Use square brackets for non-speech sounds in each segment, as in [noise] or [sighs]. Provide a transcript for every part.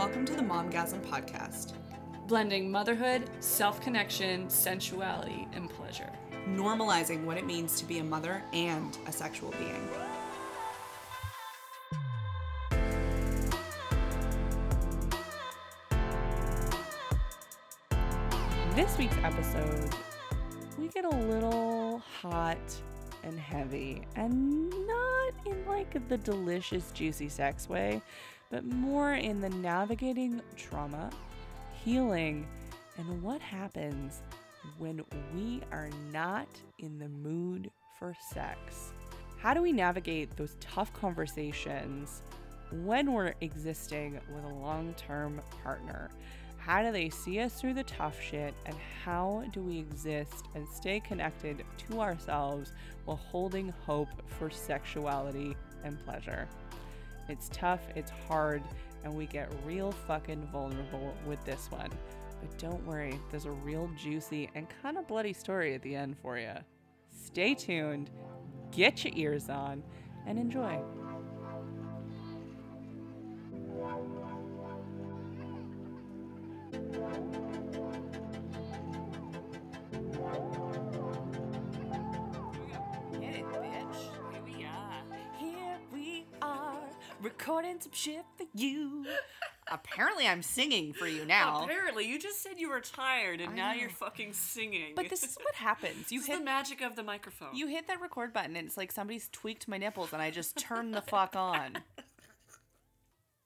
Welcome to the Momgasm podcast, blending motherhood, self connection, sensuality, and pleasure. normalizing what it means to be a mother and a sexual being. This week's episode, we get a little hot and heavy, and not in like the delicious, juicy sex way, but more in the navigating trauma, healing, and what happens when we are not in the mood for sex. How do we navigate those tough conversations when we're existing with a long term partner? How do they see us through the tough shit? And how do we exist and stay connected to ourselves while holding hope for sexuality and pleasure? It's tough, it's hard, and we get real fucking vulnerable with this one. But don't worry, there's a real juicy and kind of bloody story at the end for you. Stay tuned, get your ears on, and enjoy. Get recording some shit for you. Apparently, I'm singing for you now. Apparently, you just said you were tired, and I now know. you're fucking singing. But this is what happens. [laughs] You This is hit the magic of the microphone. You hit that record button and it's like somebody's tweaked my nipples and I just turned the fuck on.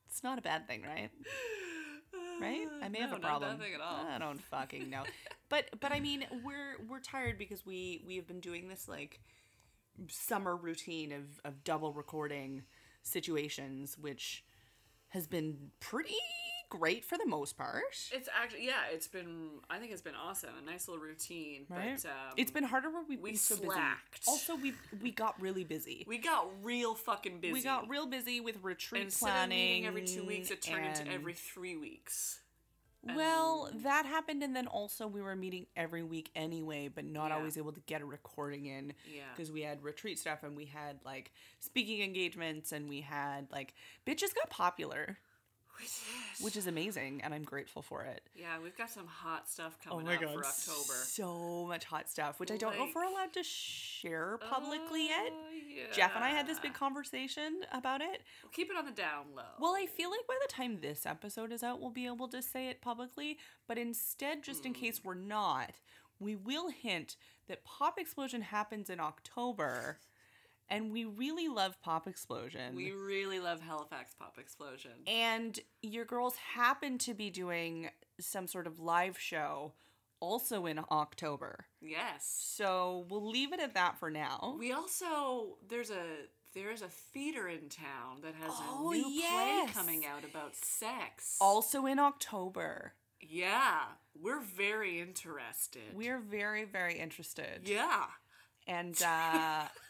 It's not a bad thing, right? Right? I may [sighs] have No, a a problem. bad thing at all. I don't fucking know. [laughs] But but I mean, we're we're tired because we we have been doing this like summer routine of of double recording situations which has been pretty great for the most part. It's actually yeah. It's been I think it's been awesome. A nice little routine. Right? But um, it's been harder where we we so slacked. busy. Also, we we got really busy. [laughs] we got real fucking busy. We got real busy with retreat Instead planning. of meeting every two weeks, it turned into every three weeks. Well, um, that happened, and then also we were meeting every week anyway, but not Yeah. always able to get a recording in Yeah. because we had retreat stuff and we had like speaking engagements and we had like bitches got popular. Which is amazing, and I'm grateful for it. yeah, we've got some hot stuff Oh coming up for October. so much hot stuff, which I don't know if we're allowed to share publicly yet. Uh, yeah. Jeff and I had this big conversation about it. We'll keep it on the down low. Well, I feel like by the time this episode is out, we'll be able to say it publicly. But instead, just in Hmm. case we're not, we will hint that Pop Explosion happens in October. And we really love Pop Explosion. we really love Halifax Pop Explosion. and your girls happen to be doing some sort of live show also in October. yes. So we'll leave it at that for now. We also there's a there's a theater in town that has Oh, a new yes. play coming out about sex. Also in October. yeah, we're very interested. We're very, very interested. yeah. And uh, [laughs]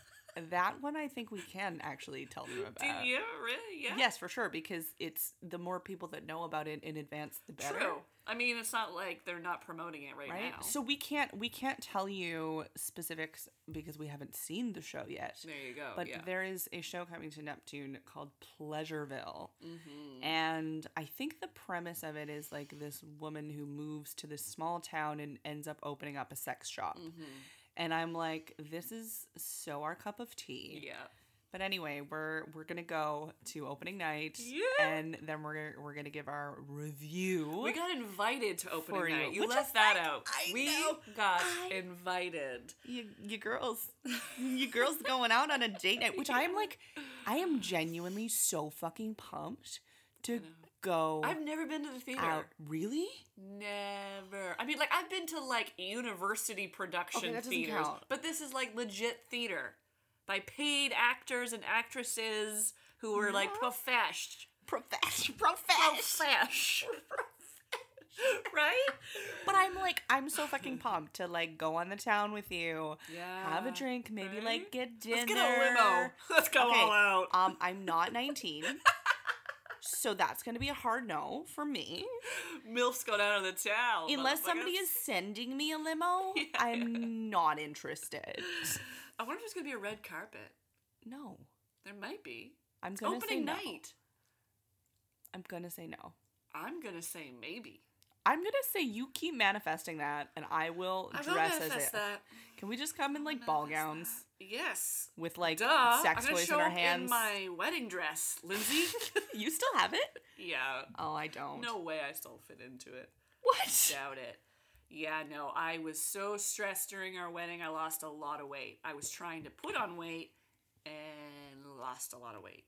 that one I think we can actually tell them about. Do you really? Yeah. Yes, for sure, because it's the more people that know about it in advance, the better. True. I mean, it's not like they're not promoting it right, Right? now. So we can't we can't tell you specifics because we haven't seen the show yet. there you go. But yeah. there is a show coming to Neptune called Pleasureville. Mm-hmm. And I think the premise of it is like this woman who moves to this small town and ends up opening up a sex shop. Mm-hmm. And I'm like, this is so our cup of tea. yeah. But anyway, we're we're gonna go to opening night, Yeah. and then we're we're gonna give our review. We got invited to opening For you, night. You left that like- out. I we know. got I- invited. you, you girls, you girls going out on a date night, which I am like, I am genuinely so fucking pumped to go I've never been to the theater. out. Really? Never. I mean, like I've been to like university production Okay, theaters, count. but this is like legit theater by paid actors and actresses who were like profesh, Profesh, profesh. profesh, [laughs] right? But I'm like, I'm so fucking pumped to like go on the town with you, Yeah. have a drink, maybe right? like get dinner. Let's get a limo. [laughs] Let's go Okay, all out. Um, I'm not 19. [laughs] so that's gonna be a hard no for me. Milfs go down to the town. Unless somebody is sending me a limo, [laughs] I'm not interested. I wonder if there's gonna be a red carpet. No. There might be. I'm gonna say opening no. night. I'm gonna say no. I'm gonna say maybe. I'm gonna say you keep manifesting that, and I will I dress as it. that. Can we just come in like ball gowns. Yes. with like Duh. sex toys in our hands? in my wedding dress, Lindsay. [laughs] you still have it? yeah. Oh, I don't. No way I still fit into it. What? Doubt it. Yeah, no, I was so stressed during our wedding. I lost a lot of weight. I was trying to put on weight and lost a lot of weight.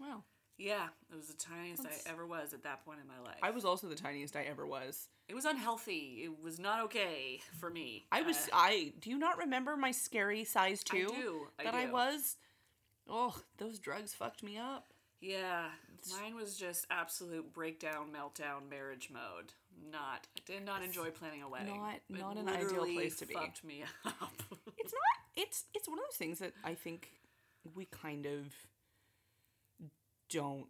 Wow. Yeah, it was the tiniest That's- I ever was at that point in my life. I was also the tiniest I ever was. It was unhealthy. It was not okay for me. I was. Uh, I do you not remember my scary size I two do. I that I was? Oh, those drugs fucked me up. Yeah, mine was just absolute breakdown, meltdown, marriage mode. Not, I did not enjoy planning a wedding. Not- It not an ideal place to be. Fucked me [laughs] up. It's not. It's it's one of those things that I think we kind of don't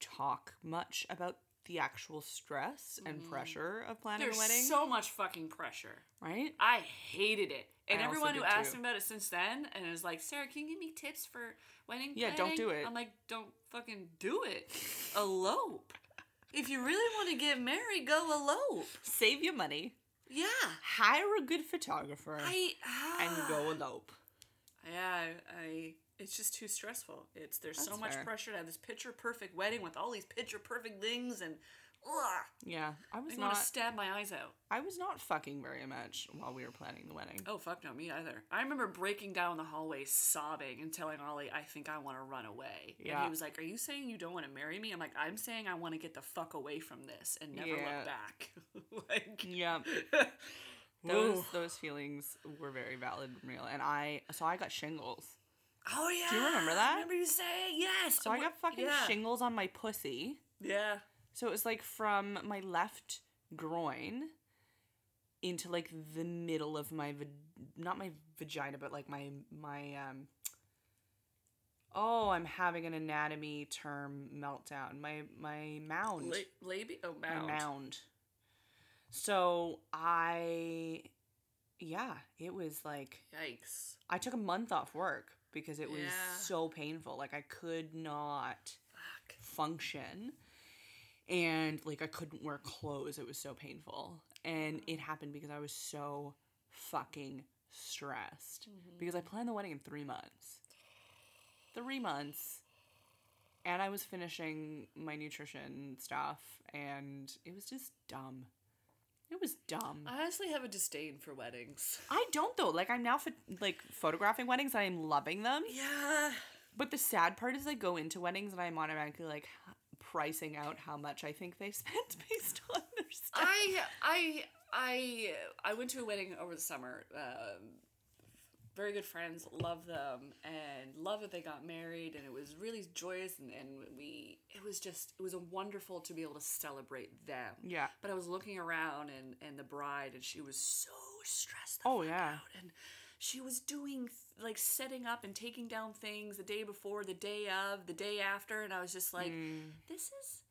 talk much about the actual stress and mm-hmm. pressure of planning There's a wedding, so much fucking pressure. right? I hated it. And I everyone who asked too. me about it since then and is like, Sarah, can you give me tips for wedding Yeah, don't do it. I'm like, don't fucking do it. Elope. If you really want to get married, go elope. Save your money, Yeah. hire a good photographer, I and go ah. elope. Yeah, I, I it's just too stressful. It's there's so much fair. pressure to have this picture perfect wedding with all these picture perfect things and ugh, Yeah, I was i want to stab my eyes out. I was not fucking very much while we were planning the wedding. Oh fuck no, me either. I remember breaking down the hallway sobbing and telling Ollie, I think I want to run away. Yeah. And he was like, Are you saying you don't want to marry me? I'm like, I'm saying I want to get the fuck away from this and never Yeah. look back. [laughs] like Yeah, [laughs] those those feelings were very valid and real. And I so I got shingles. Oh yeah. Do you remember that? Remember you saying yes. So I got fucking yeah. shingles on my pussy. Yeah. So it was like from my left groin into like the middle of my not my vagina but like my my um Oh, I'm having an anatomy term meltdown. My my mound. La- labia? Oh, my mound. mound. So I yeah, it was like Yikes. I took a month off work because it was Yeah. so painful. Like I could not Fuck. function and like I couldn't wear clothes. It was so painful. And it happened because I was so fucking stressed mm-hmm. because I planned the wedding in 3 months. 3 months. And I was finishing my nutrition stuff and it was just dumb. It was dumb. I honestly have a disdain for weddings. I don't though. Like I'm now pho- like photographing weddings and I'm loving them. Yeah. But the sad part is I go into weddings and I'm automatically like pricing out how much I think they [laughs] spent based on their stuff. I I I I went to a wedding over the summer. Um, very good friends, love them, and love that they got married, and it was really joyous, and, and we it was just it was a wonderful to be able to celebrate them. yeah. But I was looking around and and the bride, and she was so stressed. Oh, yeah. out, and she was doing like setting up and taking down things the day before, the day of, the day after, and I was just like, Mm. this is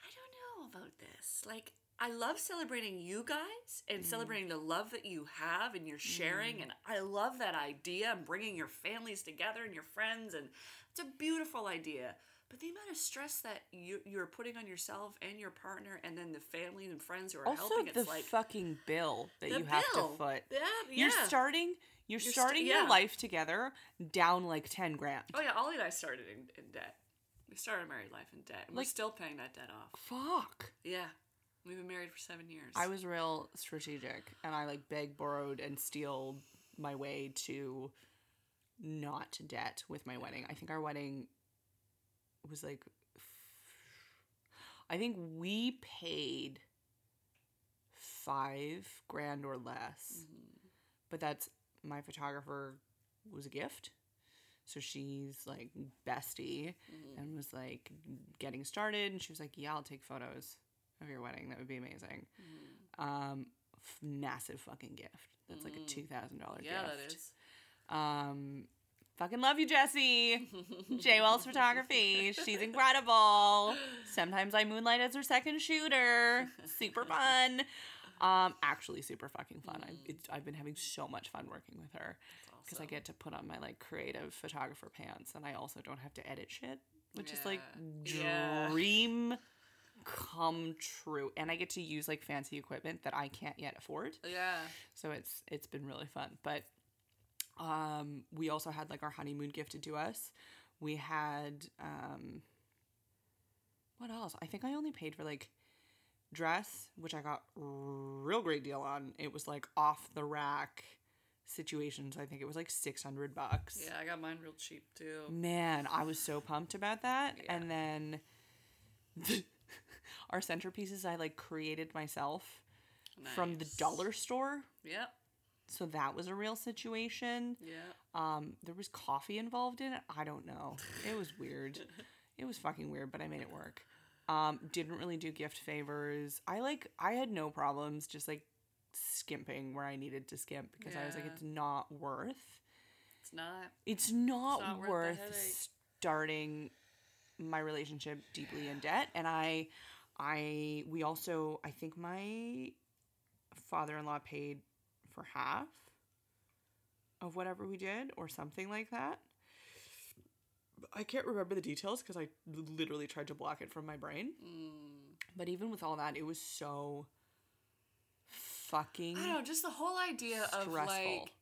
I don't know about this. Like I love celebrating you guys and mm. celebrating the love that you have and you're sharing mm. and I love that idea and bringing your families together and your friends and it's a beautiful idea. But the amount of stress that you you're putting on yourself and your partner and then the family and friends who are Also helping the it's like fucking bill that you have to foot. Yeah, yeah. You're starting you're, st- starting yeah. your life together down like 10 grand. Oh yeah, Ollie and I started in, in debt. We started married life in debt. And Like- we're still paying that debt off. Fuck. Yeah. We've been married for seven years. I was real strategic and I like begged, borrowed and stealed my way to not debt with my wedding. I think our wedding was like I think we paid 5 grand or less. Mm-hmm. But that's my photographer was a gift. So she's like bestie mm-hmm. and was like getting started and she was like, "Yeah, I'll take photos of your wedding. That would be amazing." Um f- massive fucking gift. That's like a $2,000 yeah, gift. that is. Um, fucking love you, Jessie. [laughs] J Wells Photography. She's incredible. Sometimes I moonlight as her second shooter. Super fun. Um, actually, super fucking fun. I, it's, I've been having so much fun working with her because I get to put on my like creative photographer pants, and I also don't have to edit shit, which is like dream. Yeah. Come true and I get to use like fancy equipment that I can't yet afford. Yeah. So it's it's been really fun. But um we also had like our honeymoon gifted to us. We had um what else? I think I only paid for like dress, which I got real great deal on. It was like off the rack situations. I think it was like 600 bucks. Yeah, I got mine real cheap too. Man, I was so pumped about that. Yeah. And then [laughs] our centerpieces I like created myself from the dollar store. Yep. So that was a real situation. Yeah. Um, there was coffee involved in it. I don't know. It was weird. it was fucking weird, but I made it work. Um, didn't really do gift favors. I like I had no problems just like skimping where I needed to skimp because I was like it's not worth It's not. it's not, not worth worth starting my relationship deeply in debt and i i we also i think my father-in-law paid for half of whatever we did or something like that i can't remember the details because i literally tried to block it from my brain Mm. but even with all that it was so fucking I don't know, just the whole idea of like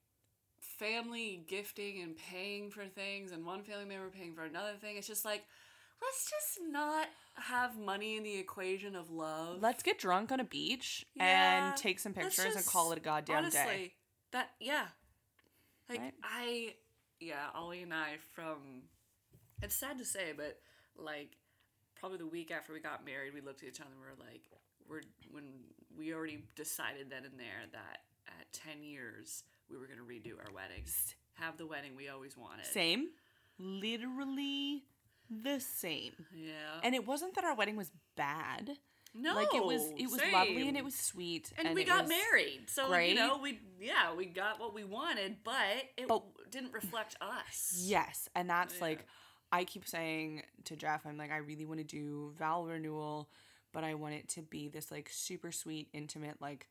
family gifting and paying for things and one family member paying for another thing. It's just like, let's just not have money in the equation of love. let's get drunk on a beach Yeah, and take some pictures and call it a goddamn honestly, day That yeah. Like Right? I yeah, Ollie and I from it's sad to say, but like probably the week after we got married, we looked at each other and we were like, we're when we already decided then and there that at ten years we were gonna redo our weddings. Have the wedding we always wanted. Same. Literally the same. Yeah. And it wasn't that our wedding was bad. no, like it was it was lovely and it was sweet. and, we got married so great. you know we yeah we got what we wanted but it But- didn't reflect us Yes. And that's Yeah. like I keep saying to Jeff, I'm like, I really want to do vow renewal, but I want it to be this like super sweet, intimate, like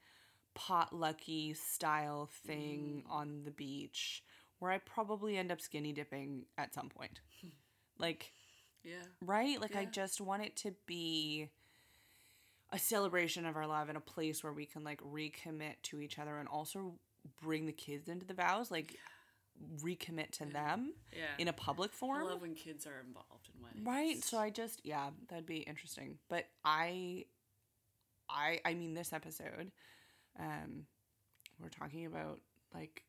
potlucky style thing Mm. on the beach where I probably end up skinny dipping at some point. like yeah right? Like I just want it to be a celebration of our love and a place where we can like recommit to each other and also bring the kids into the vows, like recommit to them yeah in a public I form. love when kids are involved in weddings Right. So I just yeah, that'd be interesting. But I I I mean this episode um we're talking about like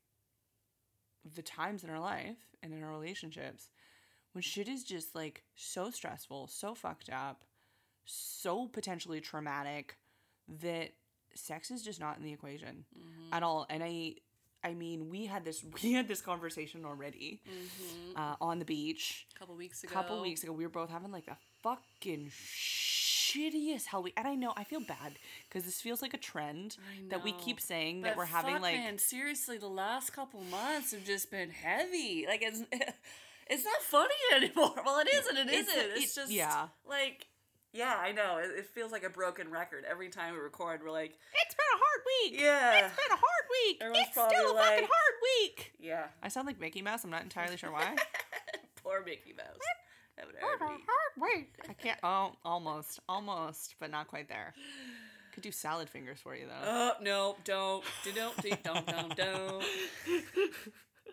the times in our life and in our relationships when shit is just like so stressful, so fucked up, so potentially traumatic that sex is just not in the equation Mhm. at all. And I I mean, we had this [laughs] we had this conversation already Mhm. uh, on the beach a couple weeks ago. a couple weeks ago we were both having like a fucking shittiest hell week and i know i feel bad because this feels like a trend that we keep saying that we're having fuck, like man, seriously the last couple months have just been heavy like it's [laughs] it's not funny [laughs] anymore. Well it isn't it It's- isn't. it's it- just yeah. like yeah i know. It, it feels like a broken record every time we record. We're like it's been a hard week. Yeah. It's been a hard week. Everyone's it's still a fucking hard week. yeah. I sound like mickey mouse. I'm not entirely sure why. [laughs] Poor Mickey Mouse. Having a hard hard week. i can't oh almost almost but not quite there. Could do salad fingers for you though. Oh no! Don't. Do don't don't don't don't. [laughs]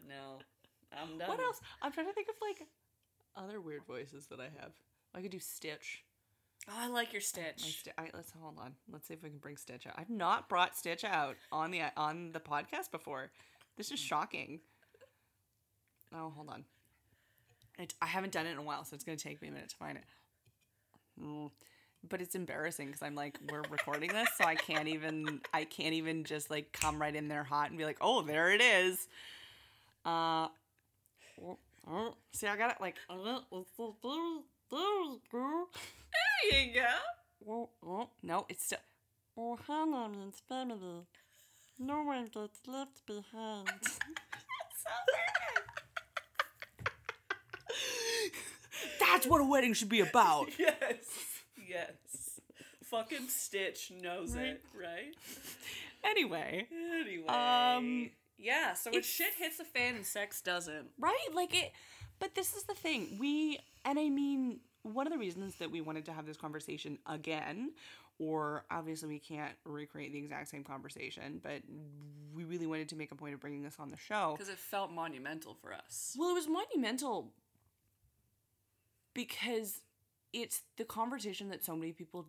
No, I'm done. what else i'm trying to think of like other weird voices that i have i could do stitch Oh, I like your stitch. sti- let's hold on. Let's see if we can bring Stitch out. I've not brought Stitch out on the on the podcast before. This is shocking. Oh, hold on. It, I haven't done it in a while, so it's gonna take me a minute to find it. Mm. But it's embarrassing because I'm like, we're recording this, so I can't even. I can't even just like come right in there hot and be like, oh, there it is. Uh. See, I got it like. There you go. Oh, oh, no, it's still. Oh, Hannah means family. No one gets left behind. [laughs] That's what a wedding should be about. [laughs] Yes. Yes. Fucking Stitch knows it, right? Anyway, Anyway. Um, Yeah. So when it's- shit hits the fan and sex doesn't. right? Like it. But this is the thing. We, and I mean, one of the reasons that we wanted to have this conversation again, or obviously we can't recreate the exact same conversation, but we really wanted to make a point of bringing this on the show. Because it felt monumental for us. Well, it was monumental because it's the conversation that so many people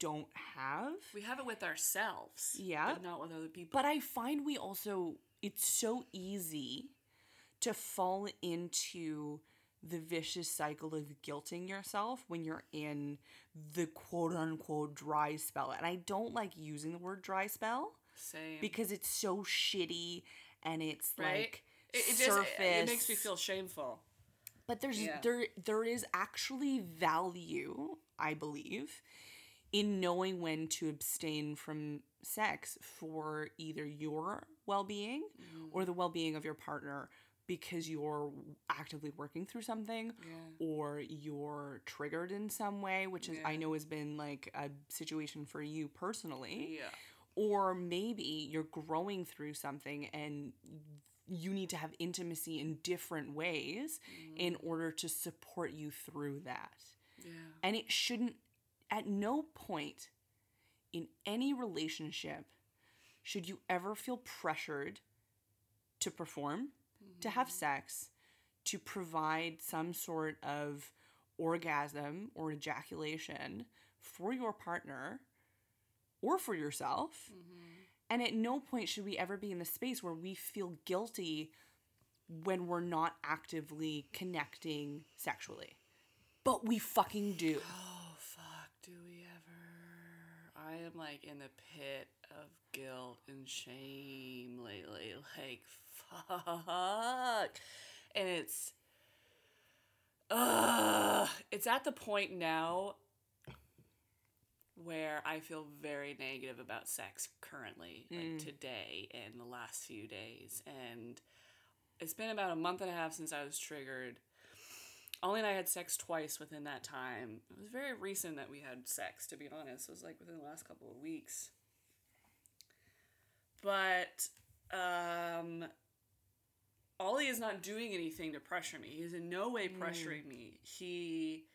don't have. We have it with ourselves. Yeah. But not with other people. But I find we also, it's so easy to fall into the vicious cycle of guilting yourself when you're in the quote unquote dry spell. And I don't like using the word dry spell Same. because it's so shitty and it's right? like it, it surface. just it, makes me feel shameful. But there's Yeah. there there is actually value, I believe, in knowing when to abstain from sex for either your well-being Mm-hmm. or the well-being of your partner because you're actively working through something Yeah. or you're triggered in some way, which is I know has been like a situation for you personally Yeah. or maybe you're growing through something and you need to have intimacy in different ways in order to support you through that. Yeah. And it shouldn't, at no point in any relationship should you ever feel pressured to perform, to have mm-hmm. sex, to provide some sort of orgasm or ejaculation for your partner or for yourself. Mm-hmm. And at no point should we ever be in the space where we feel guilty when we're not actively connecting sexually. But we fucking do. Oh fuck, do we ever? I am like in the pit of guilt and shame lately. Like fuck. And it's uh it's at the point now where I feel very negative about sex currently, like today and the last few days. And it's been about a month and a half since I was triggered. Ollie and I had sex twice within that time. It was very recent that we had sex, to be honest. It was like within the last couple of weeks. But um Ollie is not doing anything to pressure me. He's in no way pressuring me. He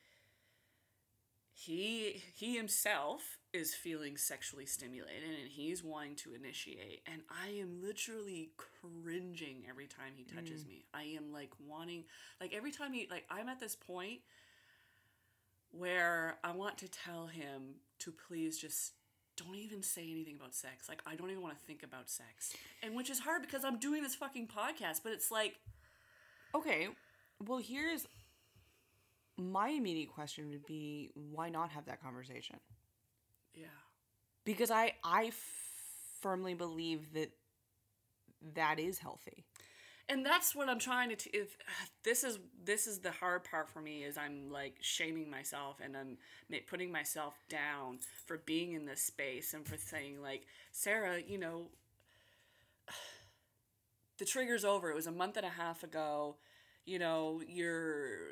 he he himself is feeling sexually stimulated and he's wanting to initiate and i am literally cringing every time he touches me i am like wanting like every time he like i'm at this point where i want to tell him to please just don't even say anything about sex like i don't even want to think about sex and which is hard because i'm doing this fucking podcast but it's like Okay, well, here's my immediate question would be why not have that conversation? yeah Because I I firmly believe that that is healthy. And that's what i'm trying to t- if [sighs] this is this is the hard part for me is i'm like shaming myself and i'm putting myself down for being in this space and for saying like sarah you know [sighs] the trigger's over. It was a month and a half ago. You know you're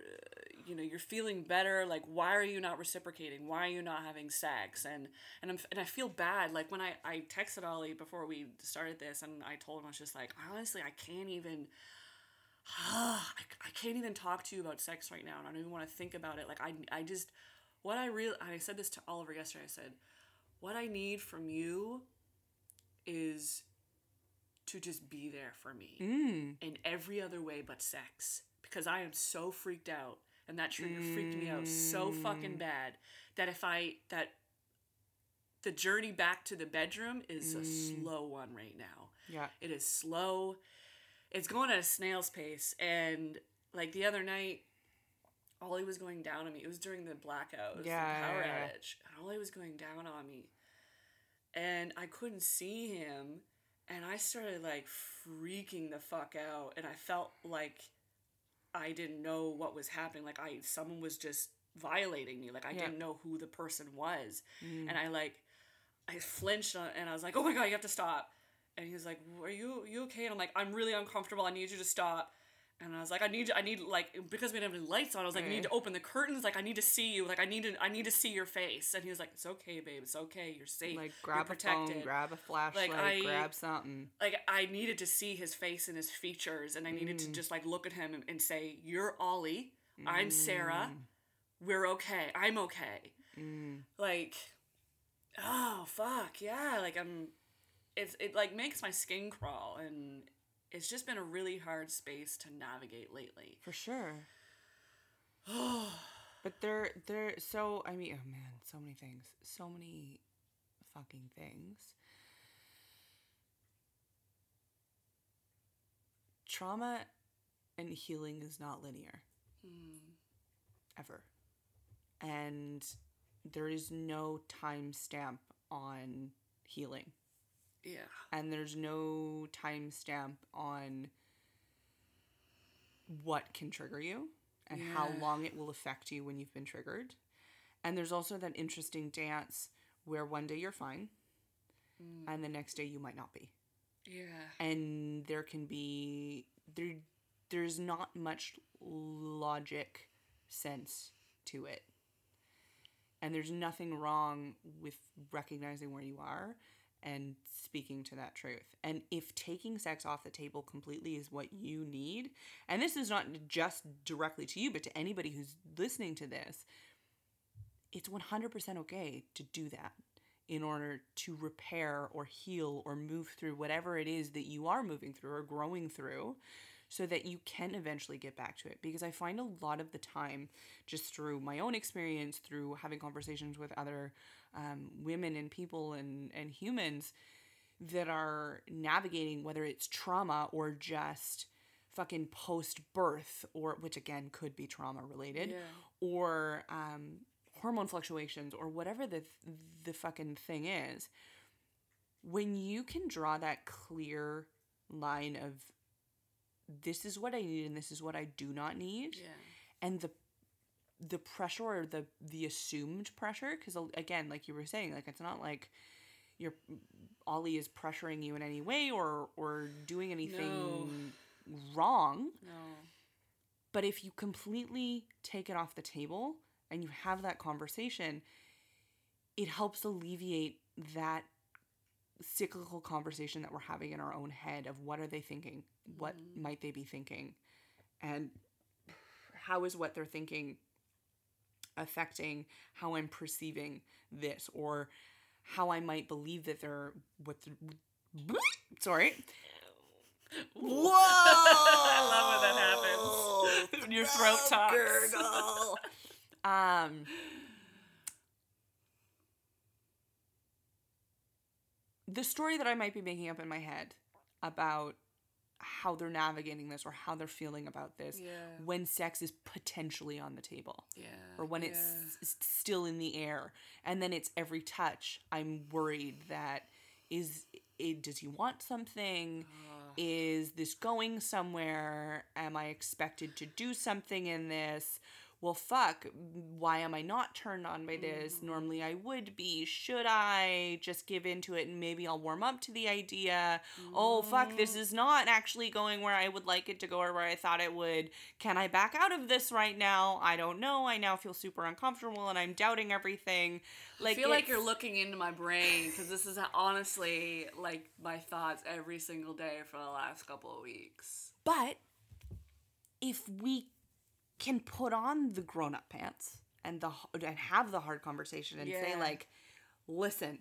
you know you're feeling better like why are you not reciprocating? Why are you not having sex? And and I'm and I feel bad. Like when I I texted Ollie before we started this and I told him I was just like honestly I can't even [sighs] I, I can't even talk to you about sex right now. And I don't even want to think about it. Like I I just what I really I said this to Oliver yesterday. I said what I need from you is to just be there for me Mm. in every other way but sex because I am so freaked out and that trigger freaked me out so fucking mm. bad that if I that the journey back to the bedroom is a mm. slow one right now. Yeah. It is slow. It's going at a snail's pace and like the other night Ollie was going down on me. It was during the blackout. Yeah, the power yeah. outage. And Ollie was going down on me. And I couldn't see him and I started like freaking the fuck out and I felt like I didn't know what was happening. Like I someone was just violating me. Like I Yeah. didn't know who the person was. Mm. and I like I flinched and I was like oh my god you have to stop. And he was like are you you okay? And I'm like I'm really uncomfortable. I need you to stop and I was like I need I need like because we didn't have any lights on I was like I need to open the curtains like I need to see you like I need to I need to see your face and he was like it's okay babe it's okay you're safe Like you're grab a phone, grab a flashlight, I- grab something. like I needed to see his face and his features, and I needed to just like look at him and, and say, "You're Ollie. I'm Sarah. we're okay. I'm okay. Mm. Like, oh fuck yeah! Like I'm, it's it like makes my skin crawl, and it's just been a really hard space to navigate lately. For sure. [sighs] but there, there. So I mean, oh man, so many things, so many fucking things. Trauma and healing is not linear. Hmm. Ever. And there is no time stamp on healing. Yeah. and there's no timestamp on what can trigger you and how long it will affect you when you've been triggered. And there's also that interesting dance where one day you're fine mm. and the next day you might not be. Yeah. And there can be there there's not much logic sense to it. And there's nothing wrong with recognizing where you are and speaking to that truth. And if taking sex off the table completely is what you need, and this is not just directly to you, but to anybody who's listening to this, it's 100% okay to do that in order to repair or heal or move through whatever it is that you are moving through or growing through so that you can eventually get back to it because i find a lot of the time just through my own experience through having conversations with other um, women and people and, and humans that are navigating whether it's trauma or just fucking post birth or which again could be trauma related Yeah. or um, hormone fluctuations or whatever the the fucking thing is when you can draw that clear line of this is what I need and this is what I do not need Yeah. and the the pressure or the the assumed pressure because uh, again like you were saying like it's not like your ollie is pressuring you in any way or or doing anything wrong. No. but if you completely take it off the table and you have that conversation it helps alleviate that cyclical conversation that we're having in our own head of what are they thinking? What mm-hmm. might they be thinking? And how is what they're thinking affecting how i'm perceiving this or how i might believe that they're what the, [laughs] sorry Whoa! [laughs] I love when that happens. Your throat talks. Gurgle. um, the story that I might be making up in my head about how they're navigating this or how they're feeling about this Yeah. when sex is potentially on the table Yeah. or when it's s- still in the air. And then it's every touch. I'm worried that is it, does he want something? Is this going somewhere? Am i expected to do something in this well fuck why am i not turned on by this? Mm. Normally i would be. Should i just give into it and maybe i'll warm up to the idea? Oh fuck this is not actually going where i would like it to go or where i thought it would. Can i back out of this right now? I don't know. I now feel super uncomfortable and i'm doubting everything. Like I feel like you're looking into my brain because this is [laughs] honestly like my thoughts every single day for the last couple of weeks. But if we can put on the grown up pants and the and have the hard conversation and say like, listen,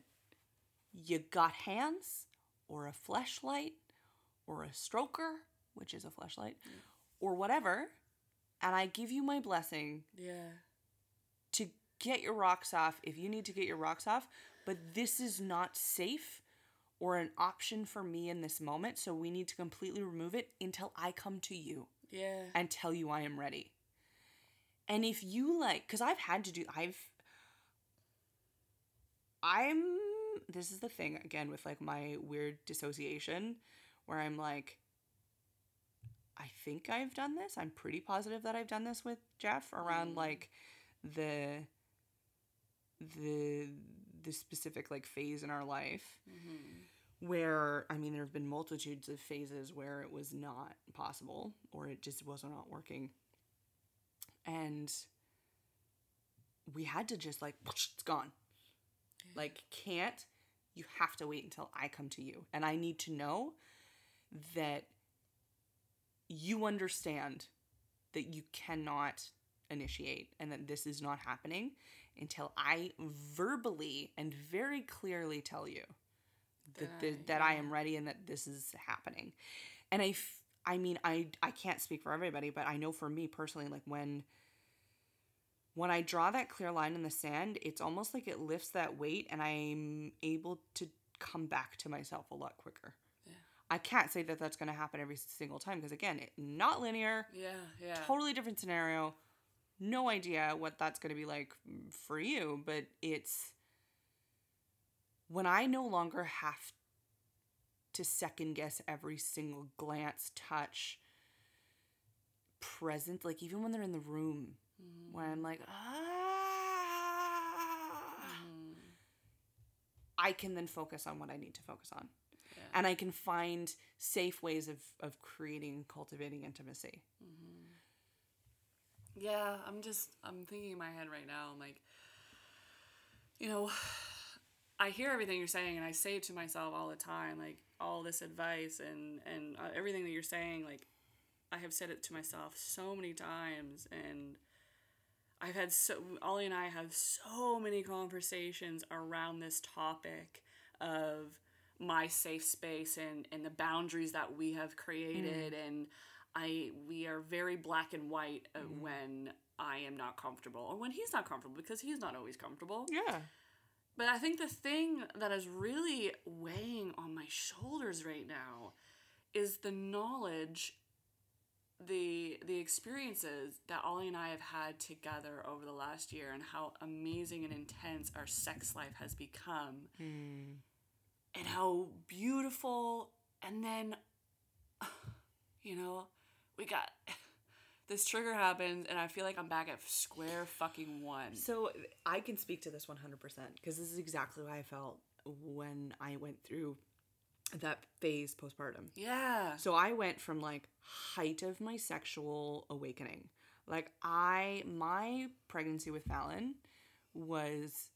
you got hands or a fleshlight or a stroker, which is a fleshlight, mm. or whatever, and I give you my blessing Yeah. to get your rocks off if you need to get your rocks off, but this is not safe or an option for me in this moment, so we need to completely remove it until I come to you Yeah. and tell you I am ready. And if you like, because I've had to do, I've, I'm, this is the thing again with like my weird dissociation where I'm like, I think I've done this. I'm pretty positive that I've done this with Jeff around mm. like the, the, the specific like phase in our life mm-hmm. where I mean there have been multitudes of phases where it was not possible or it just was not working. And we had to just like [laughs] it's gone. Like can't you have to wait until I come to you and I need to know that you understand that you cannot initiate and that this is not happening until I verbally and very clearly tell you that that, I- that I am ready and that this is happening. And I f- I mean I I can't speak for everybody, but I know for me personally like when when I draw that clear line in the sand, it's almost like it lifts that weight and I'm able to come back to myself a lot quicker. Yeah. I can't say that that's going to happen every single time because again, it, not linear, Yeah, yeah. totally different scenario. No idea what that's going to be like for you, but it's when I no longer have to second guess every single glance, touch, present, like even when they're in the room, when I'm like, ah, Mm, I can then focus on what I need to focus on. yeah. And I can find safe ways of, of creating, cultivating intimacy. Yeah, I'm just I'm thinking in my head right now. I'm like, you know, [sighs] I hear everything you're saying, and I say to myself all the time, like all this advice and and uh, everything that you're saying. Like, I have said it to myself so many times, and I've had so Ollie and I have so many conversations around this topic of my safe space and and the boundaries that we have created and I we are very black and white uh, when I am not comfortable or when he's not comfortable because he's not always comfortable. Yeah. But I think the thing that is really weighing on my shoulders right now is the knowledge the the experiences that Ollie and I have had together over the last year and how amazing and intense our sex life has become. Hmm. And how beautiful and then [sighs] you know we got this trigger happens and I feel like I'm back at square fucking one. So I can speak to this 100% because this is exactly how I felt when I went through that phase postpartum. Yeah. So I went from like height of my sexual awakening. Like I my pregnancy with Fallon was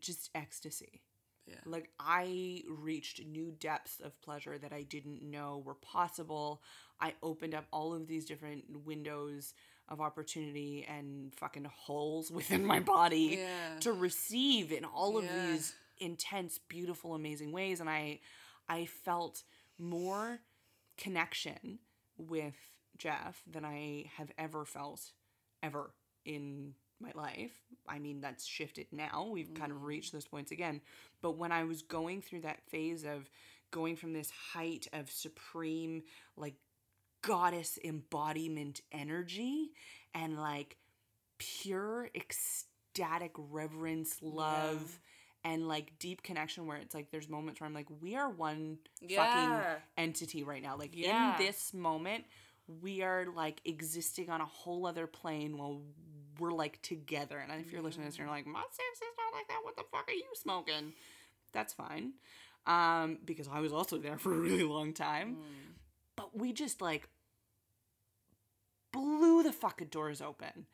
just ecstasy. Yeah. Like I reached new depths of pleasure that I didn't know were possible. I opened up all of these different windows of opportunity and fucking holes [laughs] within my body Yeah. to receive in all of Yeah. these intense, beautiful, amazing ways. And I I felt more connection with Jeff than I have ever felt ever in my life. I mean, that's shifted now. We've kind of mm. reached those points again. But when I was going through that phase of going from this height of supreme, like, goddess embodiment energy and like pure ecstatic reverence, love, and like deep connection where it's like there's moments where I'm like, we are one Yeah. fucking entity right now. Like Yeah. in this moment, we are like existing on a whole other plane while we're like together. And if you're listening to this and you're like, my sex is not like that, what the fuck are you smoking? That's fine. Um, because I was also there for a really long time. But we just like blew the fucking doors open.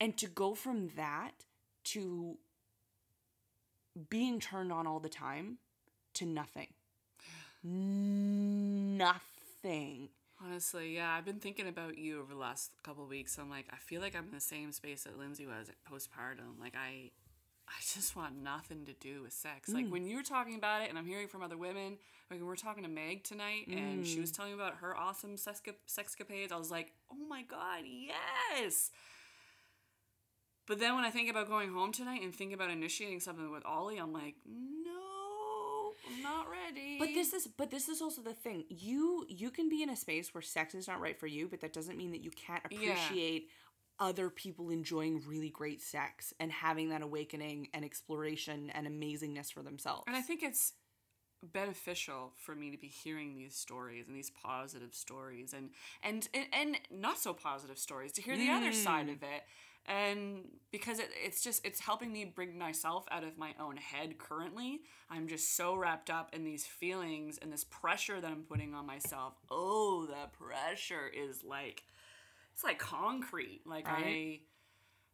And to go from that to being turned on all the time to nothing. [gasps] Nothing. Honestly, yeah, I've been thinking about you over the last couple of weeks. I'm like, I feel like I'm in the same space that Lindsay was at postpartum. Like, I, I just want nothing to do with sex. Like mm. when you were talking about it, and I'm hearing from other women. Like we're talking to Meg tonight, and she was mm. telling me about her awesome sexca- sexcapades. I was like, oh my god, yes. But then when I think about going home tonight and think about initiating something with Ollie, I'm like, no, I'm not ready. But this is but this is also the thing. You you can be in a space where sex is not right for you, but that doesn't mean that you can't Yeah. appreciate other people enjoying really great sex and having that awakening and exploration and amazingness for themselves. And I think it's beneficial for me to be hearing these stories and these positive stories and and and, and not so positive stories to hear the other side mm. of it and because it, it's just it's helping me bring myself out of my own head currently i'm just so wrapped up in these feelings and this pressure that i'm putting on myself. Oh the pressure is like it's like concrete. Like i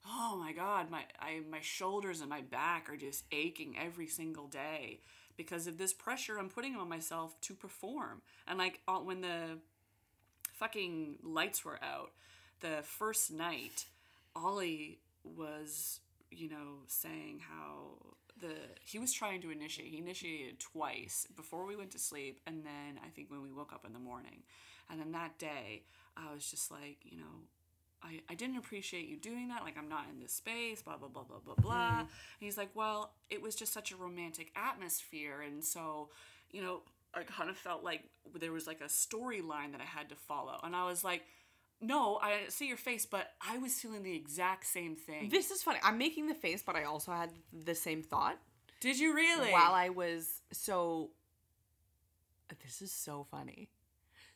oh my god my I, my shoulders and my back are just aching every single day because of this pressure i'm putting on myself to perform. And like uh, when the fucking lights were out the first night, Ollie was, you know, saying how the he was trying to initiate. He initiated twice before we went to sleep, and then I think when we woke up in the morning. And then that day, I was just like, you know, I, I didn't appreciate you doing that. Like, I'm not in this space, blah, blah, blah, blah, blah, blah. And he's like, well, it was just such a romantic atmosphere. And so, you know, I kind of felt like there was like a storyline that I had to follow. And I was like, no, I see your face, but I was feeling the exact same thing. This is funny. I'm making the face, but I also had the same thought Did you really? while I was so. This is so funny.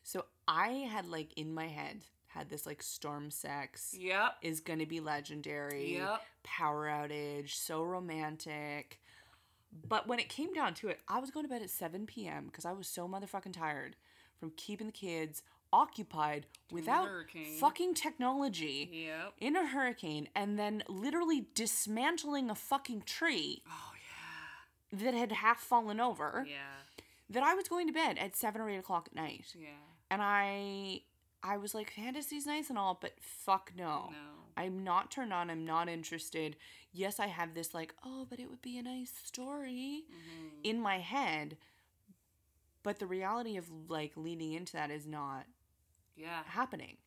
So I had like in my head had this like storm sex Yep. is gonna be legendary. Yep. Power outage, so romantic. But when it came down to it, I was going to bed at 7 p.m. because I was so motherfucking tired from keeping the kids occupied without fucking technology Yep. in a hurricane and then literally dismantling a fucking tree Oh, that had half fallen over yeah. that I was going to bed at 7 or 8 o'clock at night. Yeah. And I I was like, fantasy's nice and all, but fuck no. No. I'm not turned on. I'm not interested. Yes, I have this like, oh, but it would be a nice story Mm-hmm. in my head. But the reality of like leaning into that is not Yeah. happening.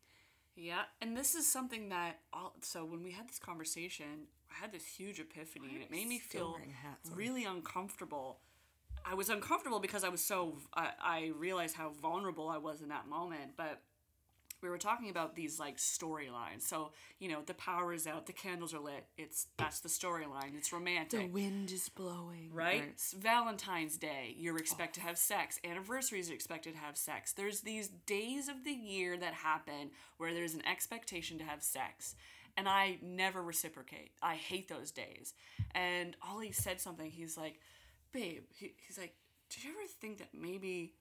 Yeah, and this is something that all so when we had this conversation, I had this huge epiphany, and it made me feel wearing hats on? really uncomfortable. I was uncomfortable because I was so I, I realized how vulnerable I was in that moment, but we were talking about these like storylines. So you know, the power is out, the candles are lit. It's that's the storyline. It's romantic. The wind is blowing. right? Valentine's Day, you're expected to have sex. Anniversaries, you're expected to have sex. There's these days of the year that happen where there's an expectation to have sex. And I never reciprocate. I hate those days. And Ollie said something. He's like, babe, he, he's like, did you ever think that maybe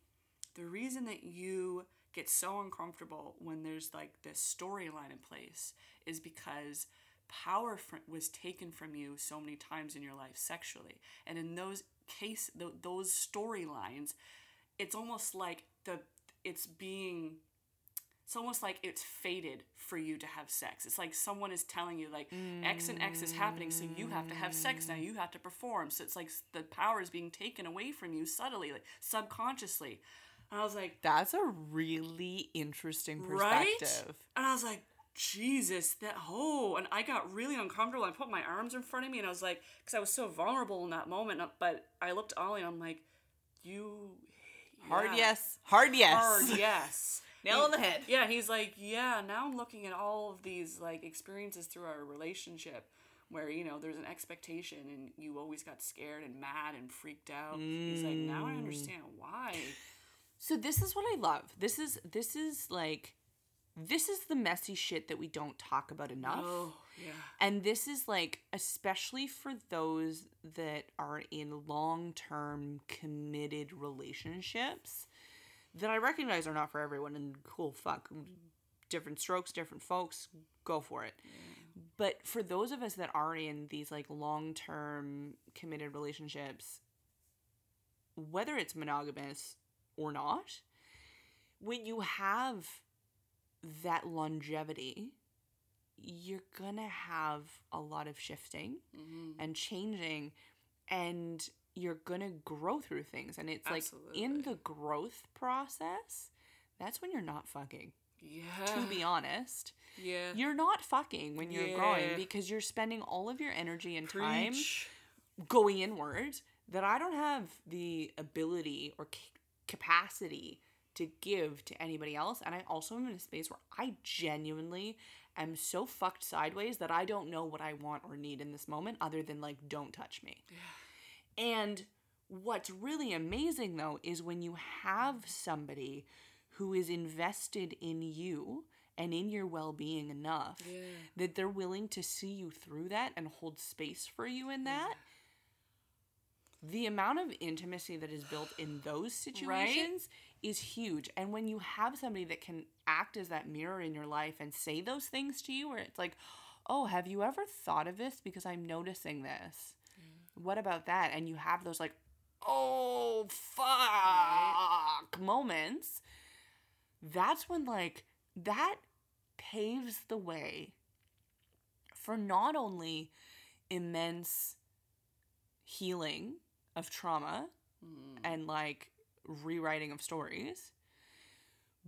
the reason that you get so uncomfortable when there's like this storyline in place is because power fr- was taken from you so many times in your life sexually and in those case th- those storylines it's almost like the it's being it's almost like it's fated for you to have sex. It's like someone is telling you like X and X is happening, so you have to have sex now. You have to perform. So it's like the power is being taken away from you subtly, like subconsciously. And I was like, That's a really interesting right? perspective. And I was like, Jesus, that oh, and I got really uncomfortable. I put my arms in front of me, and I was like, because I was so vulnerable in that moment. But I looked at Ollie, and I'm like, you Hard yes. Hard yes. hard [laughs] yes. Nail on the head. Yeah, he's like, yeah, now I'm looking at all of these like experiences through our relationship where, you know, there's an expectation and you always got scared and mad and freaked out. He's like, now I mm. understand why. So this is what I love. This is this is like this is the messy shit that we don't talk about enough. Oh, yeah. And this is like especially for those that are in long-term committed relationships that I recognize are not for everyone and cool fuck different strokes, different folks, go for it. But for those of us that are in these like long-term committed relationships, whether it's monogamous or not, when you have that longevity, you're gonna have a lot of shifting mm-hmm. and changing, and you're gonna grow through things. And it's like in the growth process, that's when you're not fucking. Yeah. To be honest, yeah. you're not fucking when you're Yeah. growing because you're spending all of your energy and time going inward that I don't have the ability or capacity to give to anybody else. And I also am in a space where I genuinely am so fucked sideways that I don't know what I want or need in this moment other than like, don't touch me. And what's really amazing though is when you have somebody who is invested in you and in your well being enough Yeah. that they're willing to see you through that and hold space for you in that. The amount of intimacy that is built in those situations is huge. And when you have somebody that can act as that mirror in your life and say those things to you, where it's like, oh, have you ever thought of this? Because I'm noticing this. Mm. What about that? And you have those like, oh, fuck moments. That's when, like, that paves the way for not only immense healing of trauma hmm. and like rewriting of stories,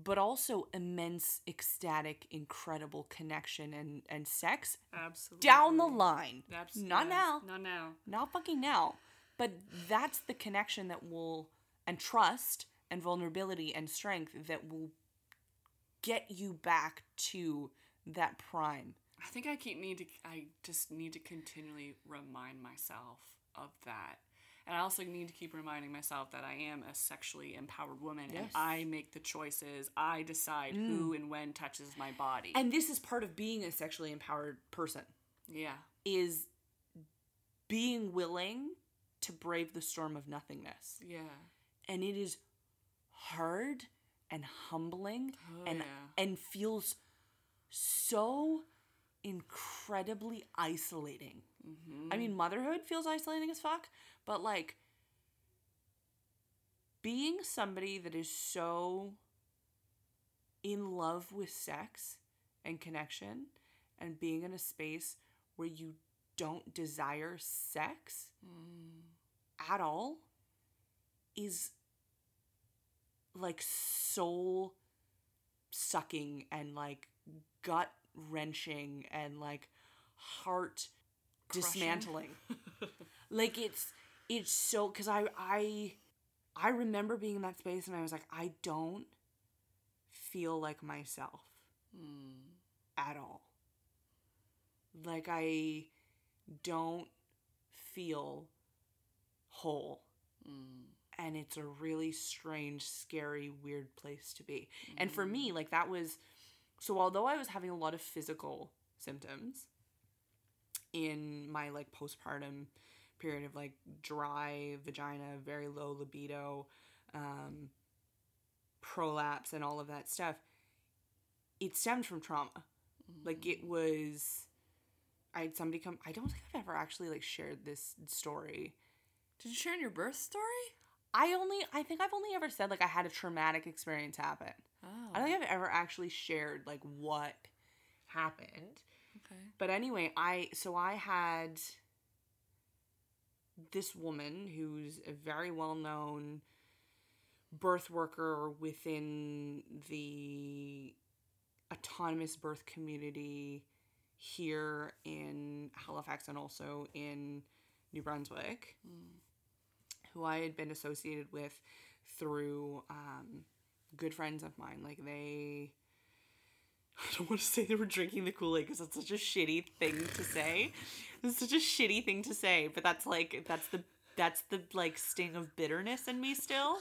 but also immense ecstatic, incredible connection and, and sex Absolutely. down the line. Abs- Not now. Not now. Not fucking now. But that's the connection that will, and trust and vulnerability and strength that will get you back to that prime. I think I keep need to. I just need to continually remind myself of that, and I also need to keep reminding myself that I am a sexually empowered woman, and I make the choices. I decide who and when touches my body. And this is part of being a sexually empowered person yeah, is being willing to brave the storm of nothingness. yeah, And it is hard and humbling Oh, and yeah. and feels so incredibly isolating. Mm-hmm. I mean, motherhood feels isolating as fuck, but like being somebody that is so in love with sex and connection and being in a space where you don't desire sex hmm. at all is like soul sucking and like gut wrenching and like heart dismantling. Like it's it's so because i i i remember being in that space and i was like i don't feel like myself hmm. at all. Like i don't feel whole. Hmm. And it's a really strange scary weird place to be. And for hmm. me like that was so although i was having a lot of physical symptoms in my like postpartum period of like dry vagina very low libido um prolapse and all of that stuff it stemmed from trauma like it was i had somebody come i don't think i've ever actually like shared this story Did you share in your birth story? I only I think I've only ever said like I had a traumatic experience happen. Oh, I don't think I've ever actually shared like what happened. okay. But anyway, I so I had this woman who's a very well known birth worker within the autonomous birth community here in Halifax and also in New Brunswick, who I had been associated with through um, good friends of mine. Like they. I don't want to say they were drinking the Kool Aid because that's such a shitty thing to say. It's such a shitty thing to say, but that's like that's the that's the like sting of bitterness in me still.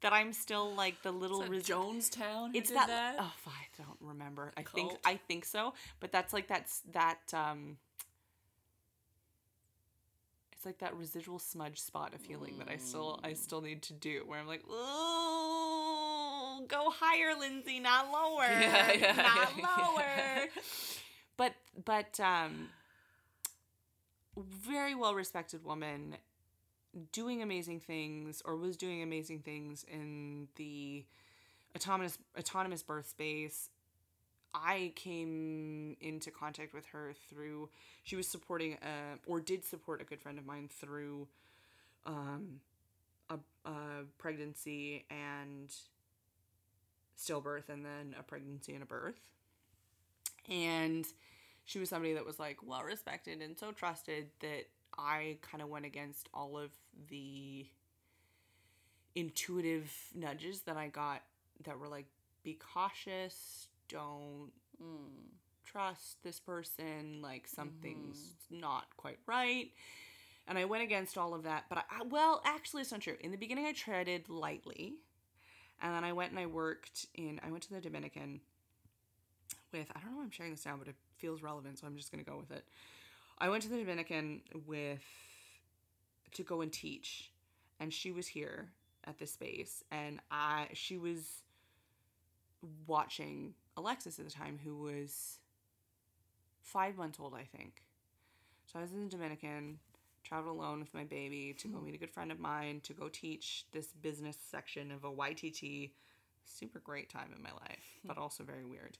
that I'm still like the little Is that res- Jonestown. It's that, that? oh I don't remember. I think I think so, but that's like that's that um it's like that residual smudge spot of healing that I still I still need to do where I'm like, "Ooh, go higher, Lindsay, not lower. [laughs] Yeah, yeah, not yeah, lower." But but um very well respected woman doing amazing things or was doing amazing things in the autonomous autonomous birth space i came into contact with her through she was supporting a, or did support a good friend of mine through um a, a pregnancy and stillbirth and then a pregnancy and a birth and she was somebody that was like well respected and so trusted that I kind of went against all of the intuitive nudges that I got that were like be cautious, don't mm. trust this person, like something's mm-hmm. not quite right. And I went against all of that, but I, I well, actually it's not true. In the beginning I treaded lightly. And then I went and I worked in I went to the Dominican with I don't know why I'm sharing this now, but it feels relevant, so I'm just gonna go with it. I went to the Dominican with to go and teach, and she was here at this space, and I she was watching Alexis at the time, who was five months old, I think. So I was in the Dominican, traveled alone with my baby to go meet a good friend of mine to go teach this business section of a YTT. Super great time in my life, but also very weird.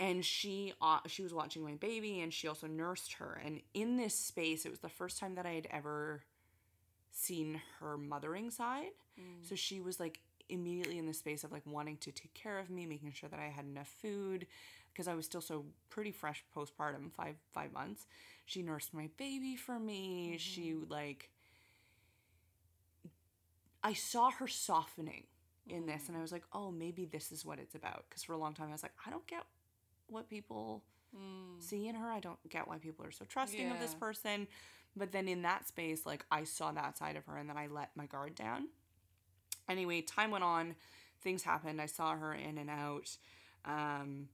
and she uh, she was watching my baby and she also nursed her. And in this space it was the first time that i had ever seen her mothering side. So she was like immediately in the space of like wanting to take care of me making sure that i had enough food because i was still so pretty fresh postpartum five five months she nursed my baby for me. She mm-hmm. like i saw her softening in this and i mm-hmm. was like oh maybe this is what it's about. Because for a long time i was like i don't get what people mm. see in her. I don't get why people are so trusting of this person. But then in that space like i saw that side of her and then i let my guard down. Anyway time went on. Things happened. I saw her in and out. Um,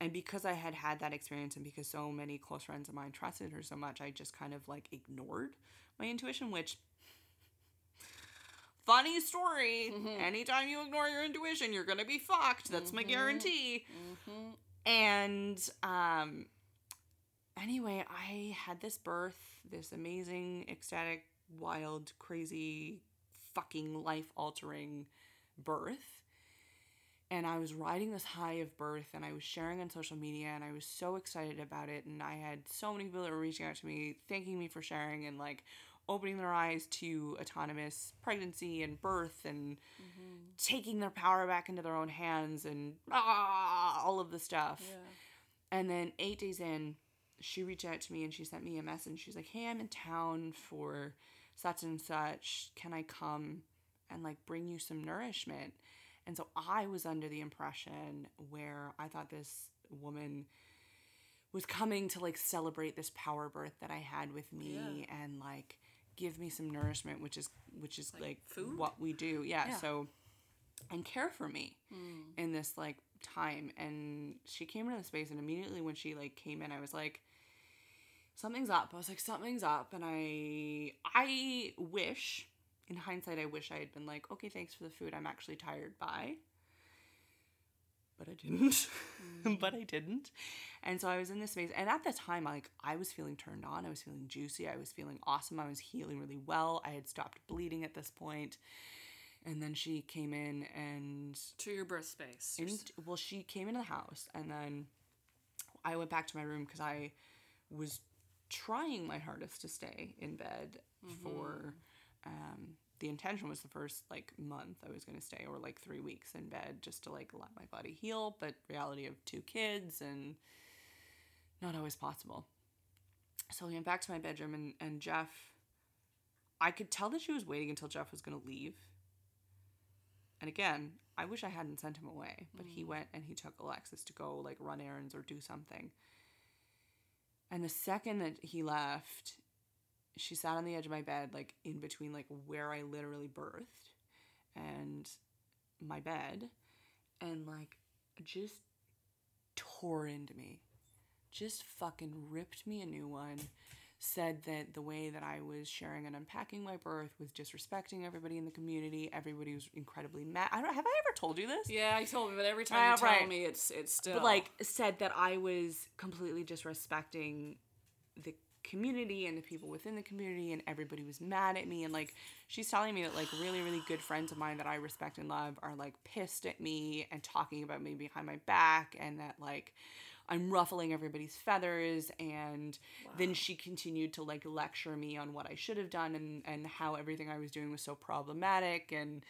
and because i had had that experience and because so many close friends of mine trusted her so much i just kind of like ignored my intuition which funny story. Mm-hmm. Anytime you ignore your intuition you're gonna be fucked. That's my mm-hmm. guarantee. Mm-hmm. And um anyway i had this birth this amazing ecstatic wild crazy fucking life altering birth and I was riding this high of birth and I was sharing on social media and I was so excited about it and I had so many people that were reaching out to me thanking me for sharing and like opening their eyes to autonomous pregnancy and birth and taking their power back into their own hands and ah, all of the stuff. And then 8 days in she reached out to me and she sent me a message. She's like, "Hey, I'm in town for such and such. Can I come and like bring you some nourishment?" And so I was under the impression where I thought this woman was coming to like celebrate this power birth that I had with me and like give me some nourishment, which is which is like, food? what we do. Yeah, Yeah. So and care for me hmm. in this like time. And she came into the space and immediately when she like came in, I was like, something's up. I was like, something's up. And I I wish in hindsight, I wish I had been like, okay, thanks for the food. I'm actually tired. Bye. But I didn't. Mm. [laughs] but I didn't. And so I was in this space. And at the time, like, I was feeling turned on. I was feeling juicy. I was feeling awesome. I was healing really well. I had stopped bleeding at this point. And then she came in and To your birth space. well, she came into the house, and then I went back to my room because I was trying my hardest to stay in bed mm-hmm. for. Um, the intention was the first like month I was gonna stay, or like three weeks in bed, just to like let my body heal. But reality of two kids and not always possible. So I went back to my bedroom, and and Jeff, I could tell that she was waiting until Jeff was gonna leave. And again, I wish I hadn't sent him away, but he went and he took Alexis to go like run errands or do something. And the second that he left, she sat on the edge of my bed, like in between like where I literally birthed and my bed, and like just tore into me. Just fucking ripped me a new one. Said that the way that I was sharing and unpacking my birth was disrespecting everybody in the community. Everybody was incredibly mad. I don't have I ever told you this? Yeah, you told me, but every time you tell right. me, it's it's still but like said that I was completely disrespecting the community and the people within the community and everybody was mad at me. And like she's telling me that like really really good friends of mine that I respect and love are like pissed at me and talking about me behind my back and that like I'm ruffling everybody's feathers. And then she continued to like lecture me on what I should have done and and how everything I was doing was so problematic. And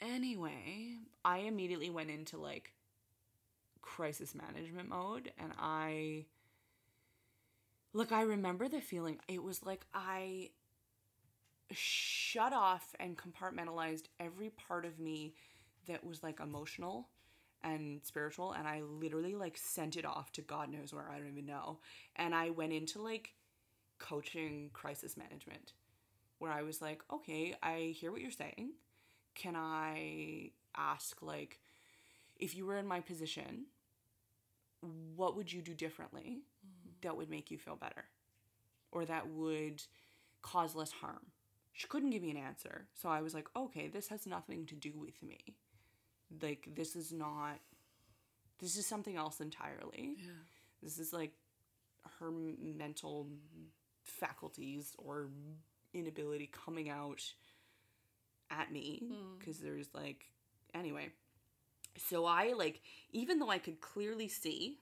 anyway, I immediately went into like crisis management mode and I look, I remember the feeling. It was like I shut off and compartmentalized every part of me that was like emotional and spiritual and I literally like sent it off to God knows where I don't even know. And I went into like coaching crisis management where I was like, okay, I hear what you're saying. Can I ask, like, if you were in my position, what would you do differently that would make you feel better or that would cause less harm? She couldn't give me an answer. So I was like, okay, this has nothing to do with me. Like, this is not, this is something else entirely. Yeah. This is like her mental faculties or inability coming out at me hmm. because there's like anyway So I like, even though I could clearly see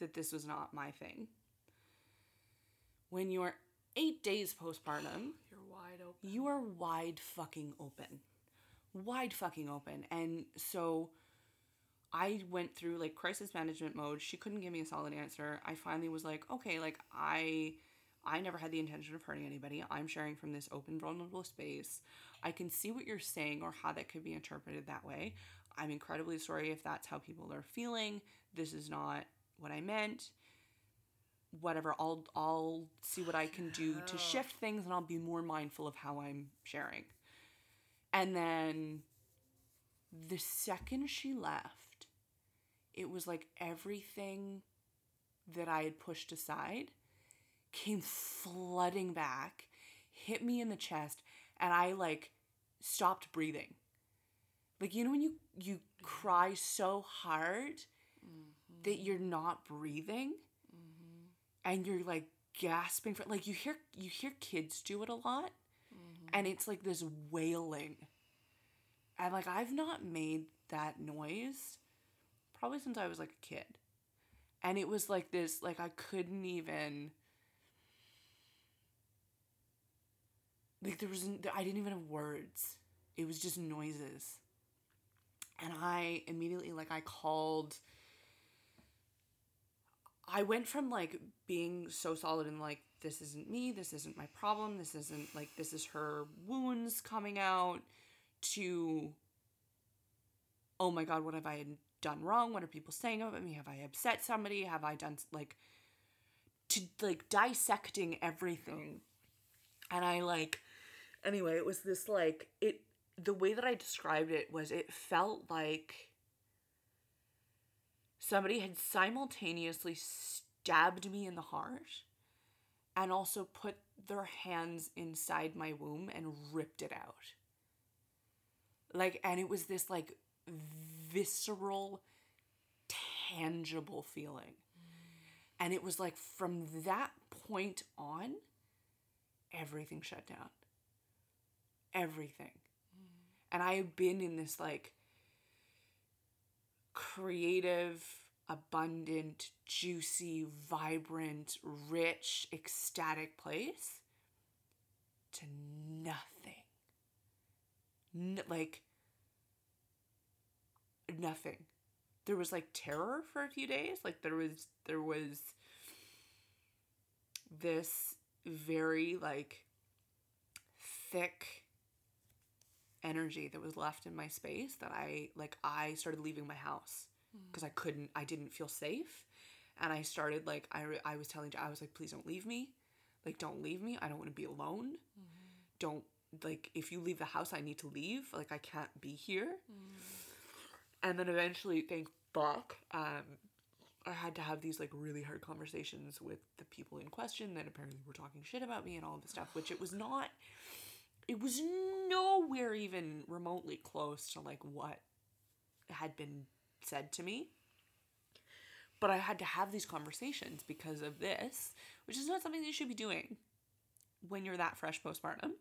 that this was not my thing, when you're eight days postpartum, [sighs] You're wide open. you are wide fucking open. Wide fucking open. And so I went through like crisis management mode. She couldn't give me a solid answer. I finally was like, okay, like I I never had the intention of hurting anybody. I'm sharing from this open vulnerable space. I can see what you're saying or how that could be interpreted that way. I'm incredibly sorry if that's how people are feeling. This is not what I meant whatever i'll i'll see what i can do to oh. shift things and i'll be more mindful of how i'm sharing. And then the second she left it was like everything that i had pushed aside came flooding back hit me in the chest and i like stopped breathing. Like you know when you you mm. cry so hard Mm-hmm. that you're not breathing. Mm-hmm. And you're like gasping for like you hear you hear kids do it a lot. Mm-hmm. And it's like this wailing. And like i've not made that noise probably since i was like a kid. And it was like this like i couldn't even like there was i didn't even have words. It was just noises. And i immediately like i called I went from like being so solid and like this isn't me, this isn't my problem, this isn't like this is her wounds coming out to oh my god, what have I done wrong? What are people saying about me? Have I upset somebody? Have I done like to like dissecting everything. And I like anyway, it was this like it the way that I described it was it felt like somebody had simultaneously stabbed me in the heart and also put their hands inside my womb and ripped it out. Like, and it was this like visceral, tangible feeling. And it was like from that point on, everything shut down. Everything. Mm. And I had been in this like creative, abundant, juicy, vibrant, rich, ecstatic place to nothing. N- like, nothing. There was like terror for a few days. Like there was there was this very like thick energy that was left in my space that I like I started leaving my house mm. because I couldn't I didn't feel safe. And I started like I re- I was telling I was like please don't leave me. Like don't leave me. I don't want to be alone. Mm-hmm. Don't like if you leave the house I need to leave. Like I can't be here. Mm. And then eventually thank fuck um I had to have these like really hard conversations with the people in question that apparently were talking shit about me and all this stuff which it was not it was nowhere even remotely close to like what had been said to me. But I had to have these conversations because of this, which is not something you should be doing when you're that fresh postpartum.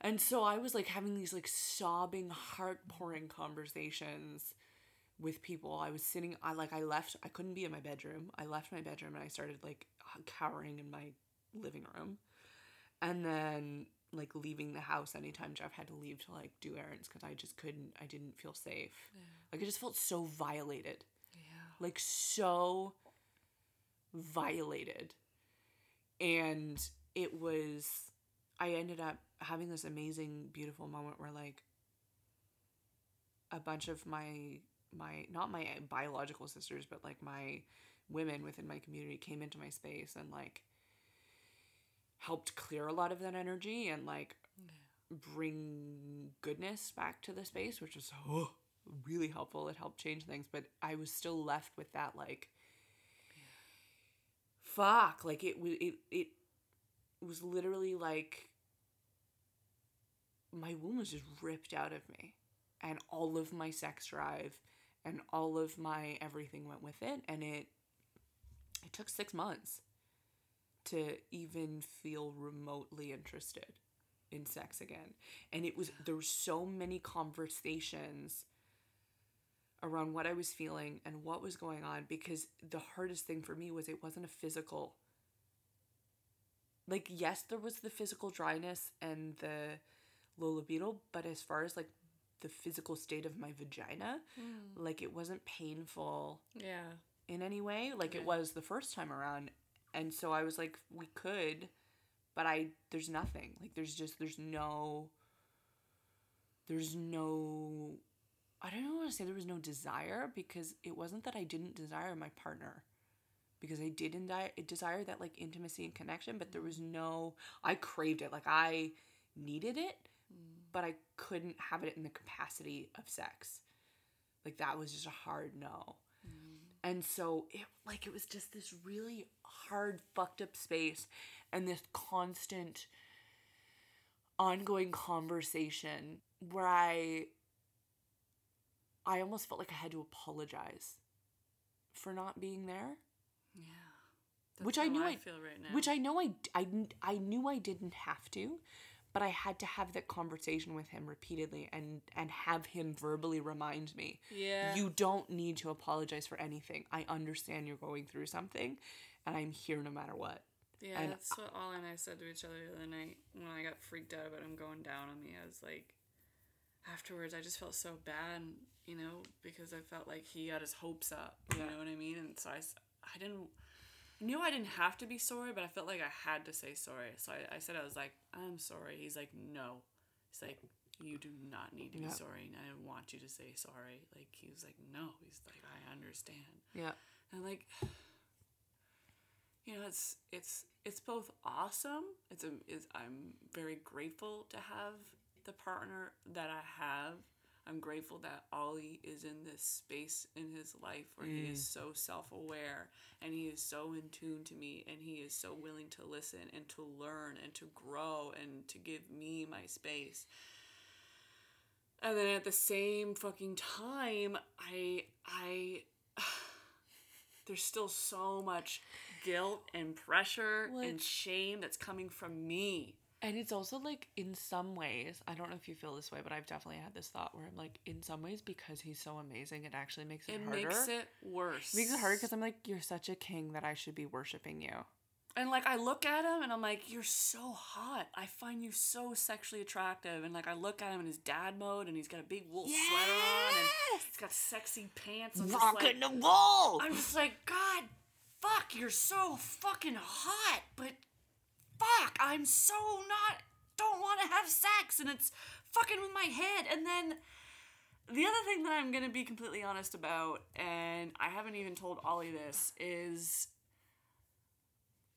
And so I was like having these like sobbing, heart pouring conversations with people. I was sitting, I like, I left, I couldn't be in my bedroom. I left my bedroom and I started like cowering in my living room and then like leaving the house anytime Jeff had to leave to like do errands because I just couldn't I didn't feel safe. Like I just felt so violated. Yeah. Like so violated. And it was I ended up having this amazing beautiful moment where like a bunch of my my not my biological sisters but like my women within my community came into my space and like helped clear a lot of that energy and like bring goodness back to the space, which was oh, really helpful. It helped change things, but I was still left with that like fuck, like it was it it was literally like my womb was just ripped out of me and all of my sex drive and all of my everything went with it and it it took 6 months to even feel remotely interested in sex again. And it was there were so many conversations around what I was feeling and what was going on because the hardest thing for me was it wasn't a physical like yes there was the physical dryness and the low libido but as far as like the physical state of my vagina hmm. like it wasn't painful Yeah. in any way like it was the first time around and so i was like we could but i there's nothing. Like there's just there's no there's no i don't know want to say. There was no desire because it wasn't that i didn't desire my partner. Because i did indi- desire that like intimacy and connection but there was no i craved it. Like i needed it mm. but i couldn't have it in the capacity of sex. Like that was just a hard no and so it like it was just this really hard fucked up space and this constant ongoing conversation where I I almost felt like I had to apologize for not being there, Yeah. Which That's I knew I I- feel right now. which I know I, I I knew I didn't have to, but I had to have that conversation with him repeatedly and and have him verbally remind me yeah. you don't need to apologize for anything. I understand you're going through something and I'm here no matter what. Yeah, And that's what Ollie and I said to each other the other night when I got freaked out about him going down on me. I was like, afterwards, I just felt so bad, you know, because I felt like he got his hopes up. You Yeah. know what I mean? And so I I didn't, knew I didn't have to be sorry, but I felt like I had to say sorry. So I, I said, I was like, I'm sorry. He's like, no. He's like, you do not need to be Yeah. sorry. And I didn't want you to say sorry. Like, he was like, no. He's like, I understand. Yeah. And like [sighs] you know, it's it's it's both awesome. It's um, a is I'm very grateful to have the partner that I have. I'm grateful that Ollie is in this space in his life where he is mm. so self aware and he is so in tune to me and he is so willing to listen and to learn and to grow and to give me my space. And then at the same fucking time, I I [sighs] there's still so much guilt and pressure Well, and shame that's coming from me. And it's also like in some ways, I don't know if you feel this way, but I've definitely had this thought where I'm like, in some ways, because he's so amazing, it actually makes it, harder. It harder. makes it worse. It makes it harder because I'm like, you're such a king that I should be worshiping you. And like I look at him and I'm like, you're so hot. I find you so sexually attractive. And like I look at him in his dad mode and he's got a big wool sweater on and he's got sexy pants. I'm just like, the wall. I'm just like, God, fuck, you're so fucking hot, but fuck, I'm so not, don't want to have sex, and it's fucking with my head. And then the other thing that I'm gonna be completely honest about, and I haven't even told Ollie this, is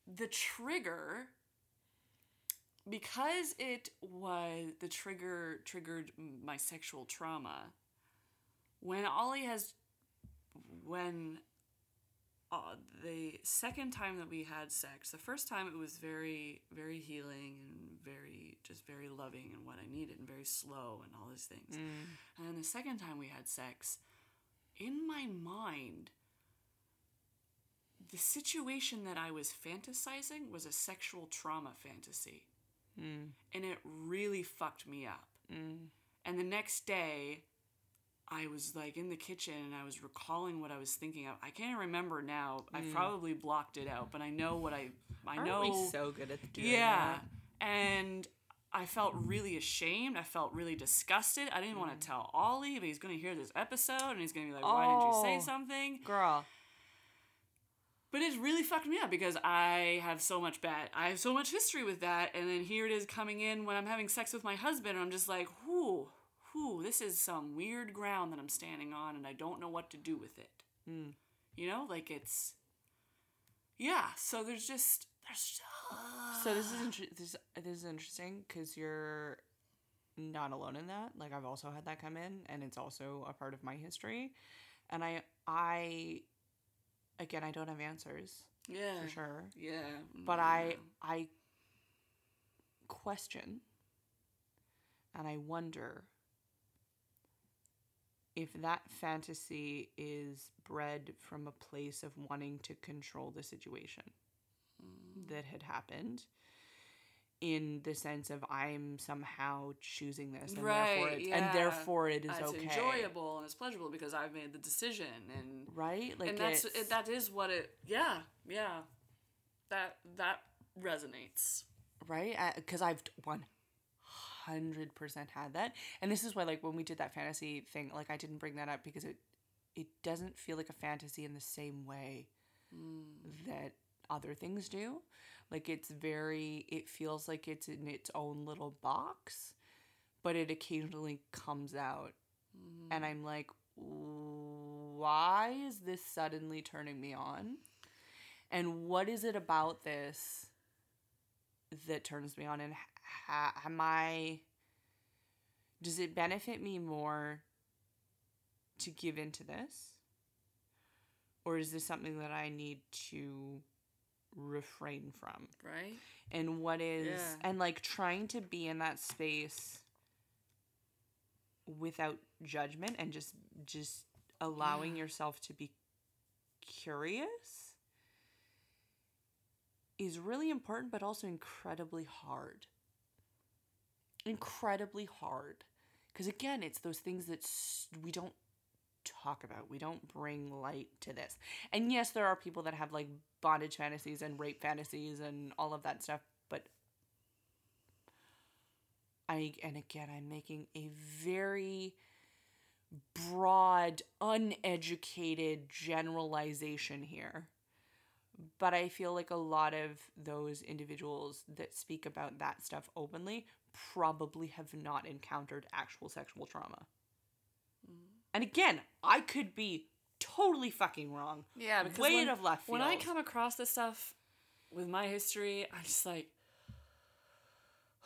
the trigger. Because it was the trigger triggered my sexual trauma. When Ollie has when uh, the second time that we had sex, the first time it was very, very healing and very, just very loving and what I needed and very slow and all these things. Mm. And then the second time we had sex, in my mind, the situation that I was fantasizing was a sexual trauma fantasy. Mm. And it really fucked me up. Mm. And the next day, I was like in the kitchen and I was recalling what I was thinking of. I can't remember now. I mm. probably blocked it out, but I know what I I Aren't know. we so good at doing yeah, that? and I felt really ashamed. I felt really disgusted. I didn't want to mm. tell Ollie, but he's gonna hear this episode and he's gonna be like, "Why didn't you say Oh. something?" Girl. But it really fucked me up because I have so much bad. I have so much history with that, and then here it is coming in when I'm having sex with my husband, and I'm just like, whoo, whoo, this is some weird ground that I'm standing on, and I don't know what to do with it. Hmm. You know, like it's, yeah. So there's just there's. So this is inter- this this is interesting because you're not alone in that. Like I've also had that come in, and it's also a part of my history. And I I again I don't have answers yeah, for sure, yeah. but I I question and I wonder if that fantasy is bred from a place of wanting to control the situation mm. that had happened in the sense of I'm somehow choosing this and Right, therefore it, yeah. and therefore it is it's okay. enjoyable and it's pleasurable because I've made the decision and Right? Like and that's it, that is what it yeah yeah that that resonates right because i've 100% had that. And this is why like when we did that fantasy thing like i didn't bring that up because it it doesn't feel like a fantasy in the same way mm. that other things do. Like it's very it feels like it's in its own little box but it occasionally comes out. And mm. i'm like why is this suddenly turning me on? And what is it about this that turns me on? And ha- am i does it benefit me more to give into this? Or is this something that i need to refrain from? Right. And what is Yeah. and like trying to be in that space without judgment and just just allowing yourself to be curious is really important but also incredibly hard incredibly hard. Because again it's those things that we don't talk about. We don't bring light to this. And yes there are people that have like bondage fantasies and rape fantasies and all of that stuff but i and again i'm making a very broad uneducated generalization here but I feel like a lot of those individuals that speak about that stuff openly probably have not encountered actual sexual trauma. Mm. And again, I could be totally fucking wrong. Yeah, because way when, out of left field. when I come across this stuff with my history, I'm just like,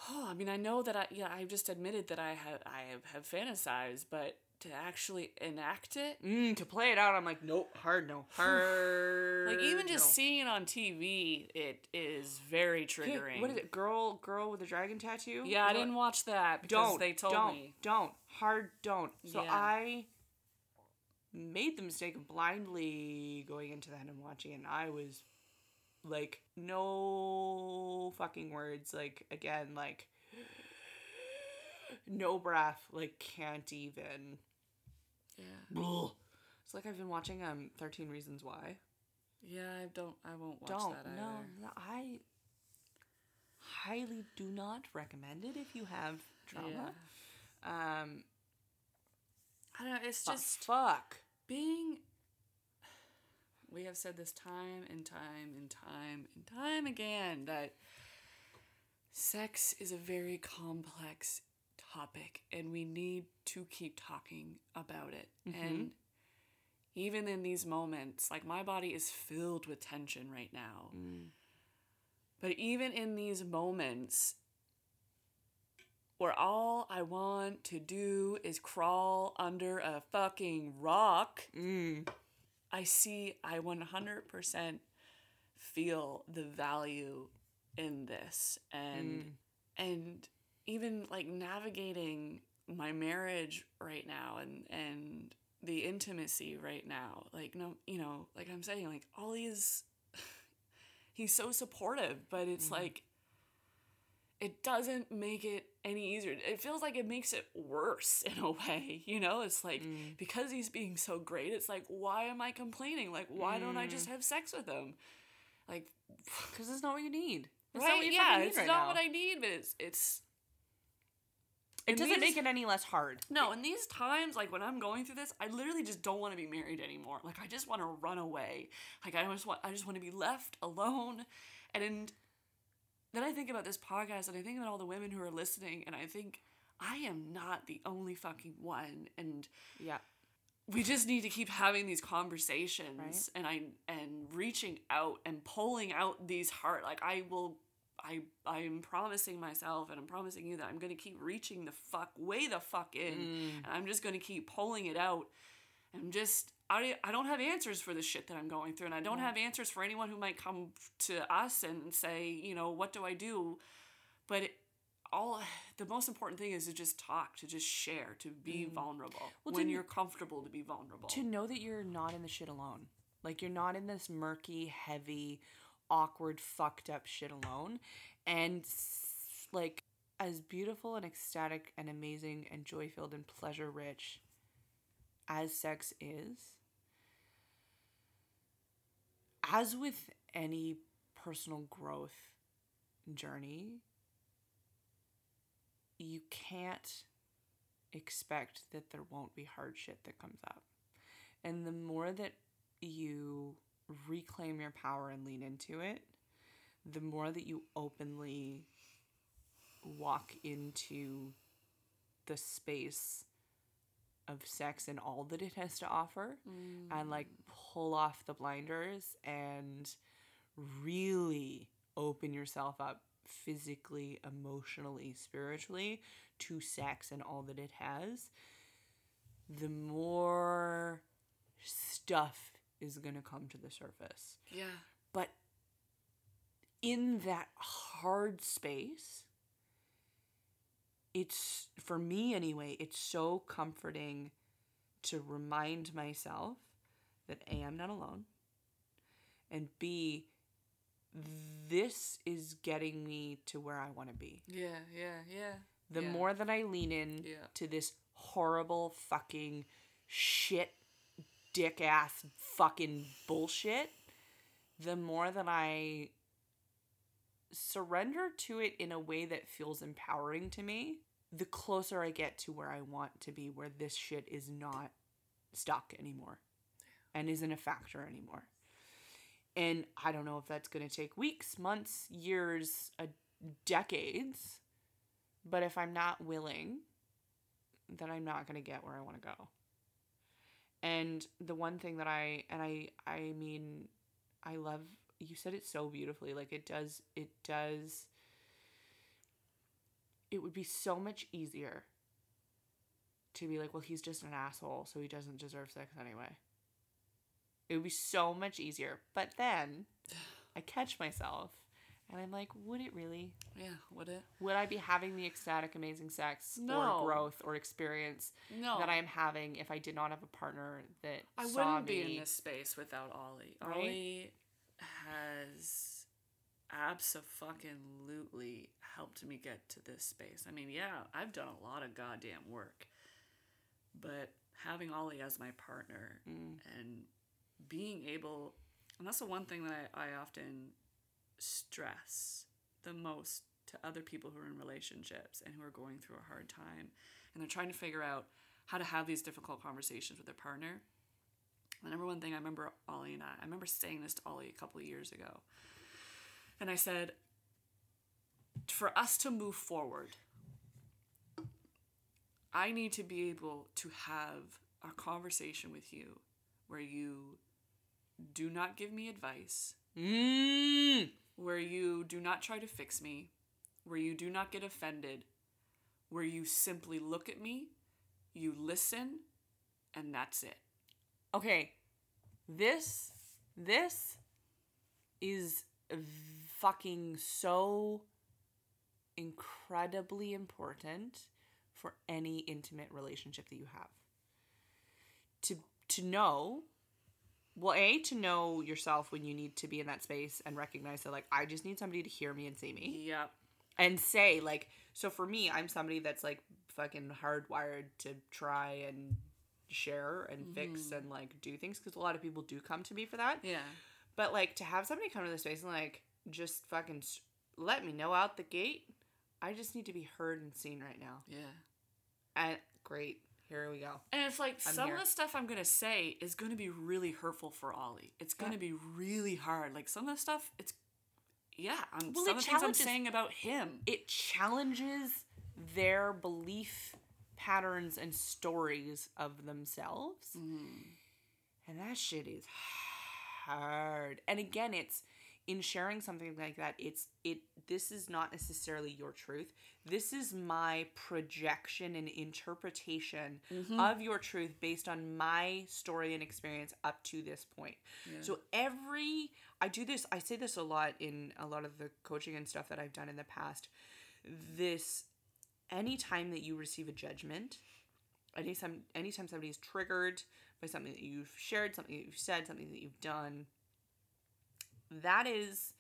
oh, [sighs] I mean, I know that I yeah, I've just admitted that I have I have fantasized, but to actually enact it, mm, to play it out, I'm like, nope, hard no, [laughs] hard. like even just no. seeing it on TV, it is very Hey, triggering. What is it? Girl, girl with a dragon tattoo. Yeah, I didn't watch that because don't they told don't, me. don't hard don't so Yeah. i made the mistake of blindly going into that and watching it and i was like no fucking words like again like [gasps] no breath like can't even Yeah, Ugh. it's like i've been watching um 13 reasons why yeah, I don't, I won't watch don't that either. no, no i highly do not recommend it if you have trauma um I don't know. It's just fuck. being we have said this time and time and time and time again that sex is a very complex topic and we need to keep talking about it. Mm-hmm. And even in these moments like my body is filled with tension right now. Mm. But even in these moments where all I want to do is crawl under a fucking rock, Mm. I see, I 100% feel the value in this. And, mm. and even like navigating my marriage right now and, and the intimacy right now, like, no, you know, like I'm saying, like, is, [sighs] he's so supportive, but it's mm-hmm. like, it doesn't make it any easier. It feels like it makes it worse [laughs] in a way, you know? It's like mm. because he's being so great, it's like why am I complaining? Like why don't I just mm. have sex with him? Like [sighs] Because it's not what you need. It's not right? what you Yeah, need it's right not now. what I need, but it's it's It doesn't these- make it any less hard. no, in these times, like when I'm going through this, I literally just don't want to be married anymore. Like I just want to run away. Like I just want, I just want to be left alone. And in, then I think about this podcast, and I think about all the women who are listening, and I think I am not the only fucking one. And Yeah. we just need to keep having these conversations, Right. and I and reaching out and pulling out these heart. Like I will. I I'm promising myself and I'm promising you that I'm gonna keep reaching the fuck way the fuck in mm. and I'm just gonna keep pulling it out. I'm just I, I don't have answers for the shit that I'm going through and I don't have answers for anyone who might come to us and say, you know, what do I do? But it, all the most important thing is to just talk, to just share, to be mm. vulnerable Well, when to- you're comfortable to be vulnerable. To know that you're not in the shit alone. Like you're not in this murky, heavy, awkward, fucked up shit alone. And like as beautiful and ecstatic and amazing and joy filled and pleasure rich as sex is, as with any personal growth journey, you can't expect that there won't be hard shit that comes up. And the more that you reclaim your power and lean into it, the more that you openly walk into the space of sex and all that it has to offer mm. and like pull off the blinders and really open yourself up physically, emotionally, spiritually to sex and all that it has, the more stuff is going to come to the surface. Yeah. But in that hard space, it's for me anyway, it's so comforting to remind myself that A, I'm not alone, and B, this is getting me to where I want to be. Yeah, yeah, yeah. The Yeah. more that I lean in Yeah. to this horrible fucking shit dick ass fucking bullshit, the more that I surrender to it in a way that feels empowering to me, the closer I get to where I want to be, where this shit is not stuck anymore and isn't a factor anymore. And I don't know if that's going to take weeks, months, years, uh, decades. But if I'm not willing, then I'm not going to get where I want to go. And the one thing that I and I I mean I love you said it so beautifully like it does it does it would be so much easier to be like well he's just an asshole so he doesn't deserve sex anyway. It would be so much easier. But then I catch myself and I'm like would it really? Yeah, would it? Would I be having the ecstatic, amazing sex No. or growth or experience No. that I am having if I did not have a partner that I wouldn't be in this space without Ollie. Right? Ollie has absolutely helped me get to this space. I mean, yeah, I've done a lot of goddamn work, but having Ollie as my partner Mm. and being able, and that's the one thing that I, I often stress the most to other people who are in relationships and who are going through a hard time and they're trying to figure out how to have these difficult conversations with their partner. The number one thing I remember Ollie and I, I remember saying this to Ollie a couple of years ago. And I said, for us to move forward, I need to be able to have a conversation with you where you do not give me advice, Mm. Where you do not try to fix me, where you do not get offended, where you simply look at me, you listen, and that's it. Okay, this this is fucking so incredibly important for any intimate relationship that you have. To to know well, A, to know yourself when you need to be in that space and recognize that like I just need somebody to hear me and see me. Yep. and say like so for me i'm somebody that's like fucking hardwired to try and share and fix mm-hmm. and like do things because a lot of people do come to me for that Yeah. but like to have somebody come to the space and like just fucking let me know out the gate i just need to be heard and seen right now Yeah. and great here we go And it's like I'm some here. of the stuff I'm gonna say is gonna be really hurtful for Ollie. It's gonna Yeah. be really hard. Like some of the stuff, it's yeah. I'm Well, some of the things I'm saying about him. it challenges their belief patterns and stories of themselves. Mm-hmm. And that shit is hard. And again, it's in sharing something like that, it's it this is not necessarily your truth. This is my projection and interpretation mm-hmm. of your truth based on my story and experience up to this point. So every I do this I say this a lot in a lot of the coaching and stuff that I've done in the past. This anytime that you receive a judgment, anytime anytime somebody's triggered by something that you've shared, something that you've said, something that you've done, that is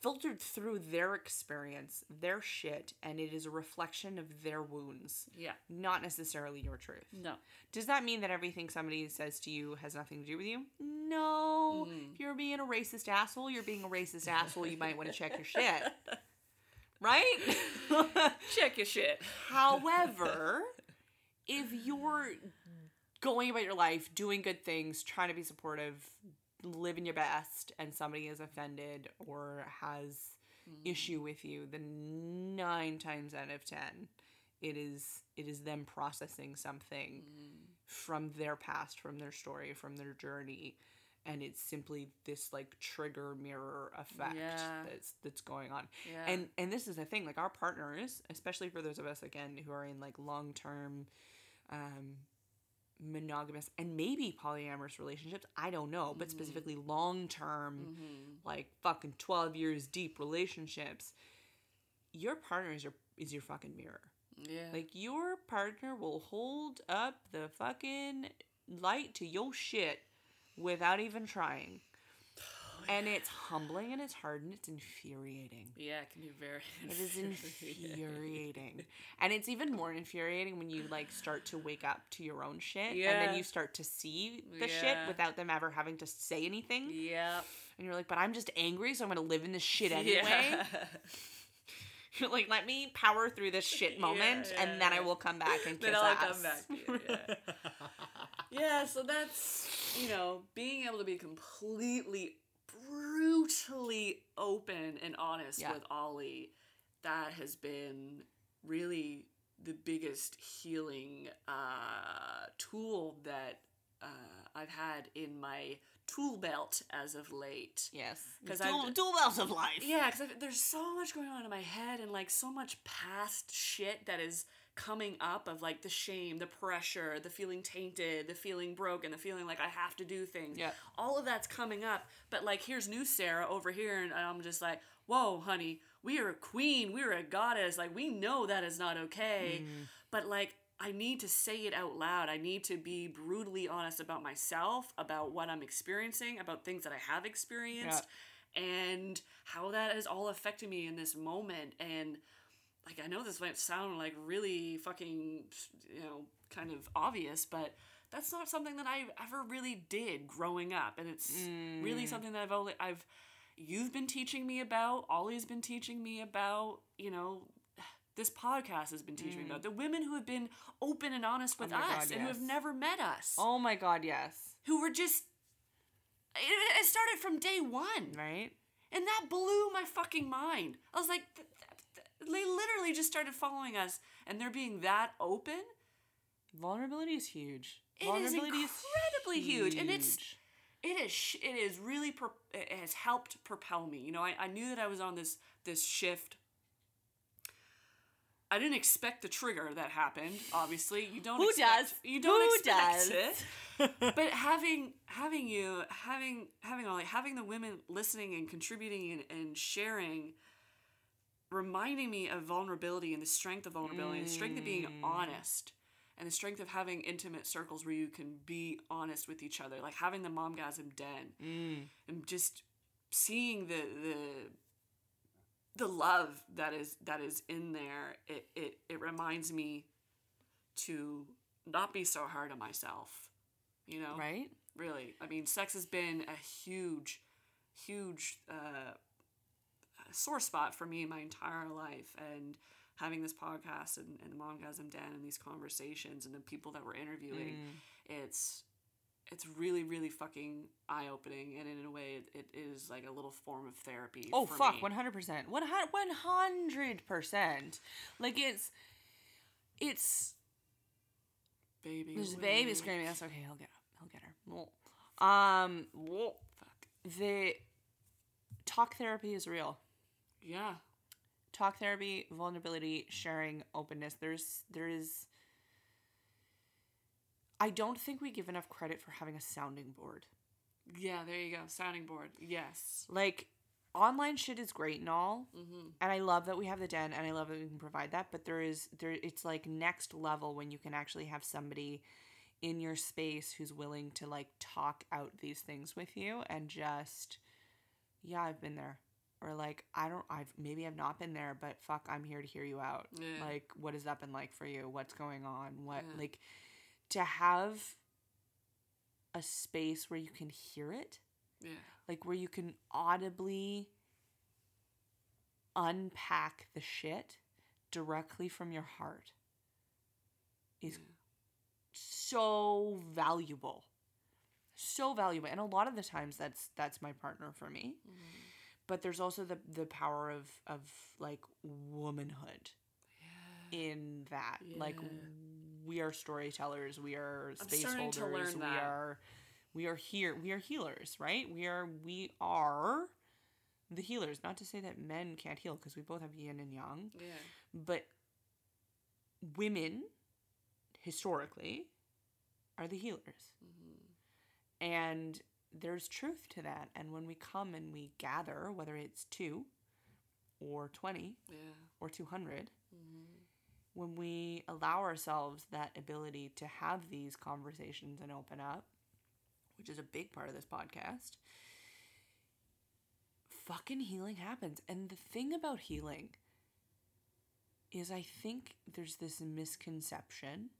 filtered through their experience, their shit, and it is a reflection of their wounds, Yeah. not necessarily your truth. No. Does that mean that everything somebody says to you has nothing to do with you? No. Mm. If you're being a racist asshole, you're being a racist asshole. You might want to check your shit. Right? [laughs] Check your shit. However, if you're going about your life, doing good things, trying to be supportive, living your best, and somebody is offended or has issue with you, then nine times out of ten, it is it is them processing something from their past, from their story, from their journey. And it's simply this like trigger mirror effect Yeah. that's that's going on Yeah. and and this is the thing like our partners especially for those of us again who are in like long term um monogamous and maybe polyamorous relationships i don't know but mm-hmm. specifically long term mm-hmm. like fucking 12 years deep relationships your partner is your is your fucking mirror. Yeah. like your partner will hold up the fucking light to your shit without even trying and it's humbling and it's hard and it's infuriating yeah, it can be very. [laughs] it is infuriating. and it's even more infuriating when you like start to wake up to your own shit and then you start to see the shit without them ever having to say anything. Yeah, And you're like, but I'm just angry, so I'm gonna live in this shit anyway. Yeah. [laughs] You're like, let me power through this shit moment yeah, and then I will come back and kiss then I'll ass. come back. Yeah. [laughs] yeah, so that's, you know, being able to be completely, brutally open and honest Yeah. with Ollie, that has been really the biggest healing uh, tool that uh, I've had in my tool belt as of late. Yes, because I've- dual wells of life. Yeah, because there's so much going on in my head and like so much past shit that is coming up of like the shame, the pressure, the feeling tainted, the feeling broken, the feeling like I have to do things. Yeah. All of that's coming up. But like here's new Sarah over here, and I'm just like, whoa, honey, we are a queen, we are a goddess. Like we know that is not okay. Mm. But like I need to say it out loud. I need to be brutally honest about myself, about what I'm experiencing, about things that I have experienced, and how that has all affected me in this moment. And like, I know this might sound like really fucking, you know, kind of obvious, but that's not something that I ever really did growing up. And it's really something that I've only, I've, you've been teaching me about, Ollie's been teaching me about, you know, this podcast has been teaching me about the women who have been open and honest with Mm. Oh us God, and who have never met us, Oh my god, yes. who were just, it, it started from day one. Right? And that blew my fucking mind. I was like, they literally just started following us, and they're being that open. Vulnerability is huge. It is incredibly huge, and it's it is it is really it has helped propel me. You know, I, I knew that I was on this this shift. I didn't expect the trigger that happened. Obviously, you don't. Who expect, does? You don't Who expect does? it. [laughs] but having having you having having all having the women listening and contributing and, and sharing reminding me of vulnerability and the strength of vulnerability and the strength of being Mm. honest and the strength of having intimate circles where you can be honest with each other like having the momgasm den Mm. and just seeing the the the love that is that is in there it it, it reminds me to not be so hard on myself you know Right? really i mean sex has been a huge huge uh, sore spot for me my entire life and having this podcast and, and momgasm den and these conversations and the people that we're interviewing Mm. it's it's really really fucking eye-opening and in a way it, it is like a little form of therapy Oh for fuck, me. one hundred percent, one hundred percent. Like it's, it's. baby There's a baby screaming. That's okay. He'll get up. He'll get her. Um, Fuck. the talk therapy is real. Yeah Talk therapy, vulnerability, sharing, openness. There's there is. I don't think we give enough credit for having a sounding board. yeah there you go sounding board yes Like online shit is great and all, mm-hmm. and I love that we have the den and I love that we can provide that, but there is there it's like next level when you can actually have somebody in your space who's willing to like talk out these things with you and just yeah, I've been there. Or like I don't I've maybe I've not been there, but fuck, I'm here to hear you out. Yeah. Like what has that been like for you? What's going on? What Yeah. like to have a space where you can hear it, Yeah. like where you can audibly unpack the shit directly from your heart is so valuable so valuable and a lot of the times that's that's my partner for me mm-hmm. But there's also the the power of of like womanhood in that. Like we are storytellers we are space holders we are we are here we are healers right? We are we are the healers. Not to say that men can't heal because we both have yin and yang Yeah. but women historically are the healers. And there's truth to that. And when we come and we gather whether it's two or 20 Yeah. or 200 mm-hmm. when we allow ourselves that ability to have these conversations and open up which is a big part of this podcast fucking healing happens. And the thing about healing is I think there's this misconception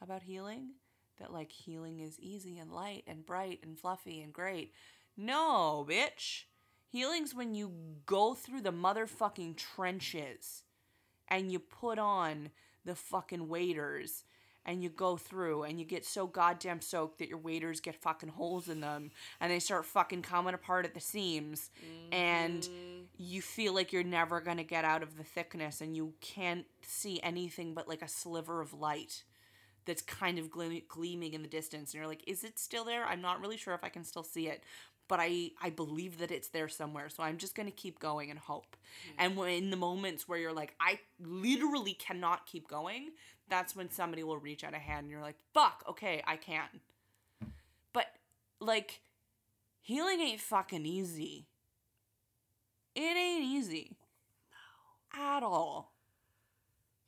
about healing that like healing is easy and light and bright and fluffy and great. No, bitch. Healing's when you go through the motherfucking trenches and you put on the fucking waders and you go through and you get so goddamn soaked that your waders get fucking holes in them and they start fucking coming apart at the seams and mm-hmm. you feel like you're never going to get out of the thickness and you can't see anything but like a sliver of light that's kind of gle- gleaming in the distance and you're like is it still there? I'm not really sure if i can still see it but i i believe that it's there somewhere so i'm just going to keep going and hope. Mm. And when in the moments where you're like i literally cannot keep going that's when somebody will reach out a hand and you're like fuck okay i can. But like healing ain't fucking easy. It ain't easy. No. At all.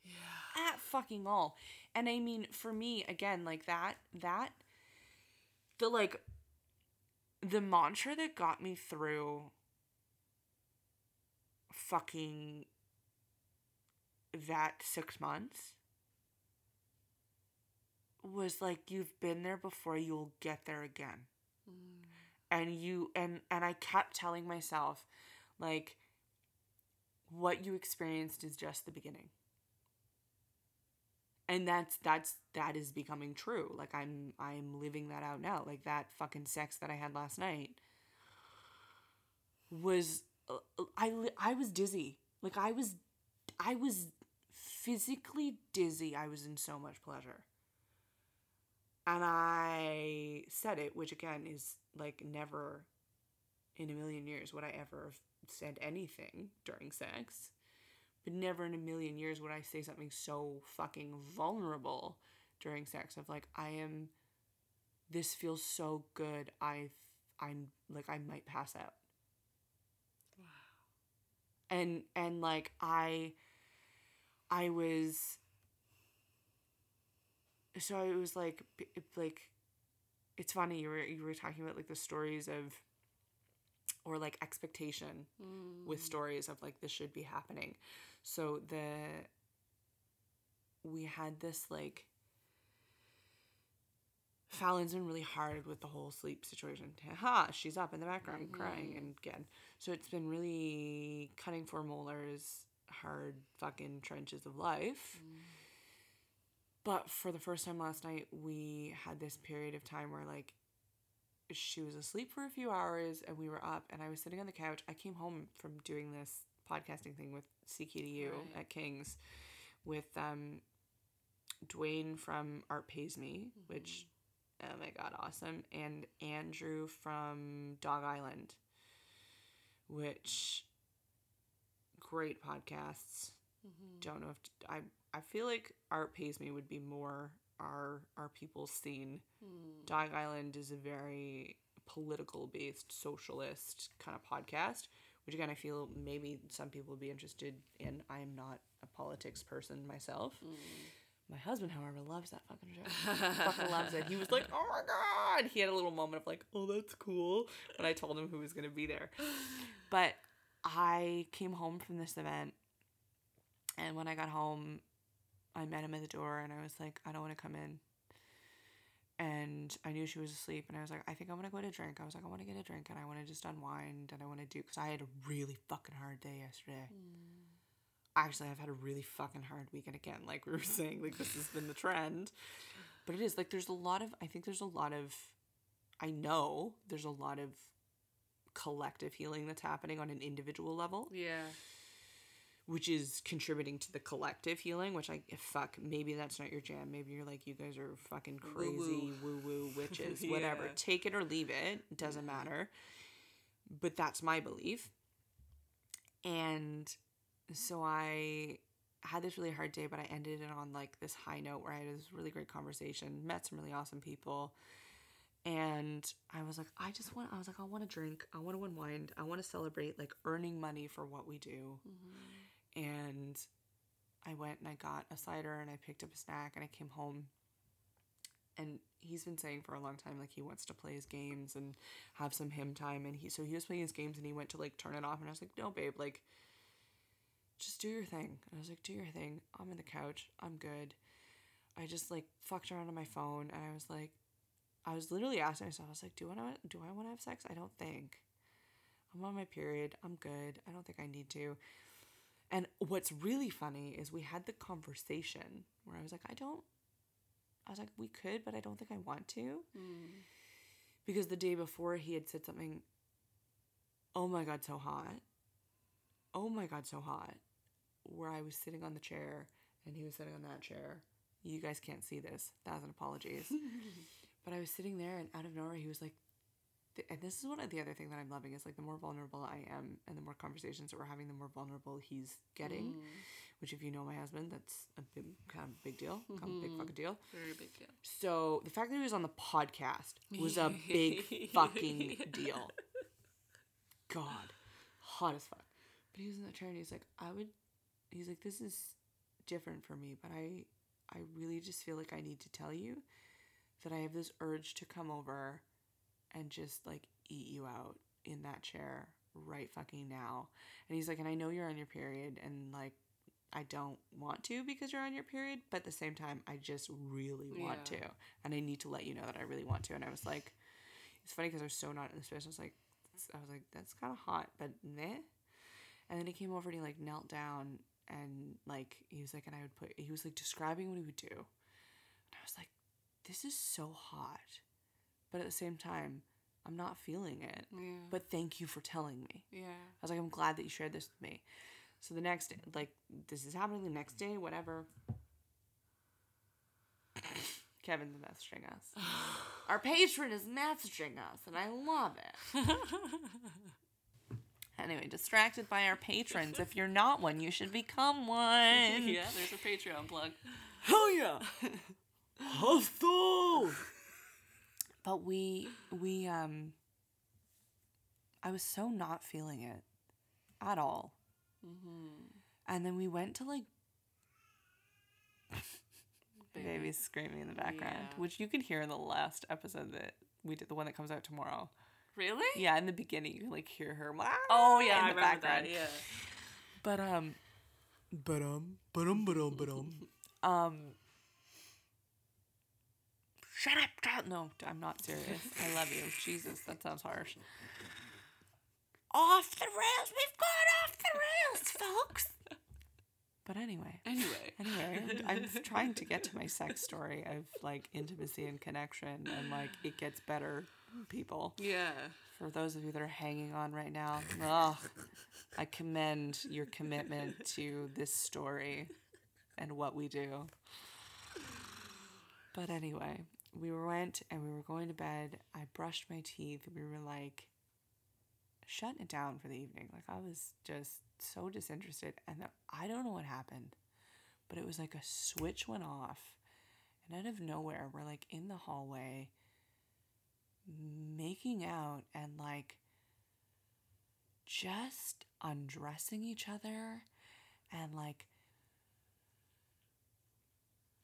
Yeah. at fucking all. And I mean, for me, again, like that, that, the like, the mantra that got me through fucking that six months was like, you've been there before, you'll get there again. Mm. And you, and, and I kept telling myself, like, what you experienced is just the beginning and that's that's that is becoming true. Like i'm i'm living that out now. Like that fucking sex that i had last night was uh, i i was dizzy. Like i was i was physically dizzy. I was in so much pleasure. And i said it which again is like never in a million years would i ever have said anything during sex but never in a million years would I say something so fucking vulnerable during sex of like I am this feels so good I I'm like I might pass out. Wow. And and like I I was so it was like like it's funny you were you were talking about like the stories of or like expectation with mm. stories of like this should be happening. So the we had this like Fallon's been really hard with the whole sleep situation. [laughs] Ha! She's up in the background mm-hmm. crying again. So it's been really cutting for molars, hard fucking trenches of life. Mm-hmm. But for the first time last night, we had this period of time where like she was asleep for a few hours and we were up and I was sitting on the couch. I came home from doing this podcasting thing with CKDU Right. at King's with um Dwayne from Art Pays Me, mm-hmm. which oh my god, awesome. And Andrew from Dog Island, which great podcasts. Mm-hmm. Don't know if I I feel like Art Pays Me would be more our our people's scene. Hmm. Dog Island is a very political based socialist kind of podcast, which again I feel maybe some people would be interested in. I am not a politics person myself. Mm. My husband, however, loves that fucking show. fucking loves it. He was like, "Oh my god!" He had a little moment of like, "Oh, that's cool," when I told him who was gonna be there. [sighs] But I came home from this event, and when I got home, I met him at the door, and I was like, I don't want to come in. And I knew she was asleep, and I was like, I think I'm gonna go get a drink. I was like, I want to get a drink, and I want to just unwind, and I want to do because I had a really fucking hard day yesterday. Hmm. Actually, I've had a really fucking hard weekend again. Like we were [laughs] saying, like this has been the trend, but it is like there's a lot of. I think there's a lot of. I know there's a lot of collective healing that's happening on an individual level Yeah. Which is contributing to the collective healing which i fuck maybe that's not your jam. Maybe you're like you guys are fucking crazy woo woo [laughs] witches whatever. Yeah. take it or leave it doesn't matter. But that's my belief. And so i had this really hard day but i ended it on like this high note where i had this really great conversation met some really awesome people. And I was like, I just want, I was like, I want to drink, I want to unwind, I want to celebrate like earning money for what we do. Mm-hmm. And I went and I got a cider and I picked up a snack and I came home. And he's been saying for a long time like he wants to play his games and have some him time. And he so he was playing his games and he went to like turn it off and I was like, no, babe, like just do your thing. And I was like, do your thing. I'm in the couch. I'm good. I just like fucked around on my phone and I was like, I was literally asking myself, I was like, do I want do I want to have sex? I don't think. I'm on my period. I'm good. I don't think I need to. And what's really funny is we had the conversation where I was like, I don't I was like, we could, but I don't think I want to. Hmm. Because the day before he had said something, oh my god, so hot. Oh my god, so hot. Where I was sitting on the chair and he was sitting on that chair. You guys can't see this. Thousand apologies. [laughs] But I was sitting there, and out of nowhere, he was like, and this is one of the other thing that I'm loving is like the more vulnerable I am, and the more conversations that we're having, the more vulnerable he's getting. Mm. Which, if you know my husband, that's a big kind of big deal, kind of big fucking deal. Very big deal. So the fact that he was on the podcast was a big [laughs] fucking deal. God, hot as fuck. But he was in that chair and he's like, I would. He's like, this is different for me, but I, I really just feel like I need to tell you that I have this urge to come over, and just like eat you out in that chair right fucking now. And he's like, and I know you're on your period, and like. I don't want to because you're on your period, but at the same time, I just really want Yeah. to and I need to let you know that I really want to. And I was like, it's funny because I was so not in the space. I was like, I was like, that's kind of hot, but meh. And then he came over and he like knelt down and like he was like, and I would put, he was like describing what he would do, and I was like, this is so hot, but at the same time, I'm not feeling it. Yeah. But thank you for telling me. yeah. I was like, I'm glad that you shared this with me. So the next, like, this is happening the next day, whatever. [coughs] Kevin's messaging us. [sighs] Our patron is messaging us, and I love it. [laughs] anyway, distracted by our patrons. If you're not one, you should become [laughs] one. yeah, there's a Patreon plug. Hell yeah. [laughs] Hustle. But we we um I was so not feeling it at all. And then we went to like babies screaming in the background, Yeah. which you can hear in the last episode that we did, the one that comes out tomorrow. Really? Yeah, in the beginning you can like hear her. Oh yeah, in I the remember background. that. Yeah. But um, but [laughs] um, but um, but um, but um, um. Shut up! Child. No, I'm not serious. I love you. Jesus, that sounds harsh. Off the rails. We've gone off the rails, folks. But anyway, Anyway. anyway, I'm, I'm trying to get to my sex story of like intimacy and connection, and like it gets better, people. Yeah. For those of you that are hanging on right now, oh, I commend your commitment to this story and what we do. But anyway, we went and we were going to bed. I brushed my teeth. We were like shutting it down for the evening. Like I was just so disinterested. And I don't know what happened, but it was like a switch went off. And out of nowhere, we're like in the hallway making out and like just undressing each other and like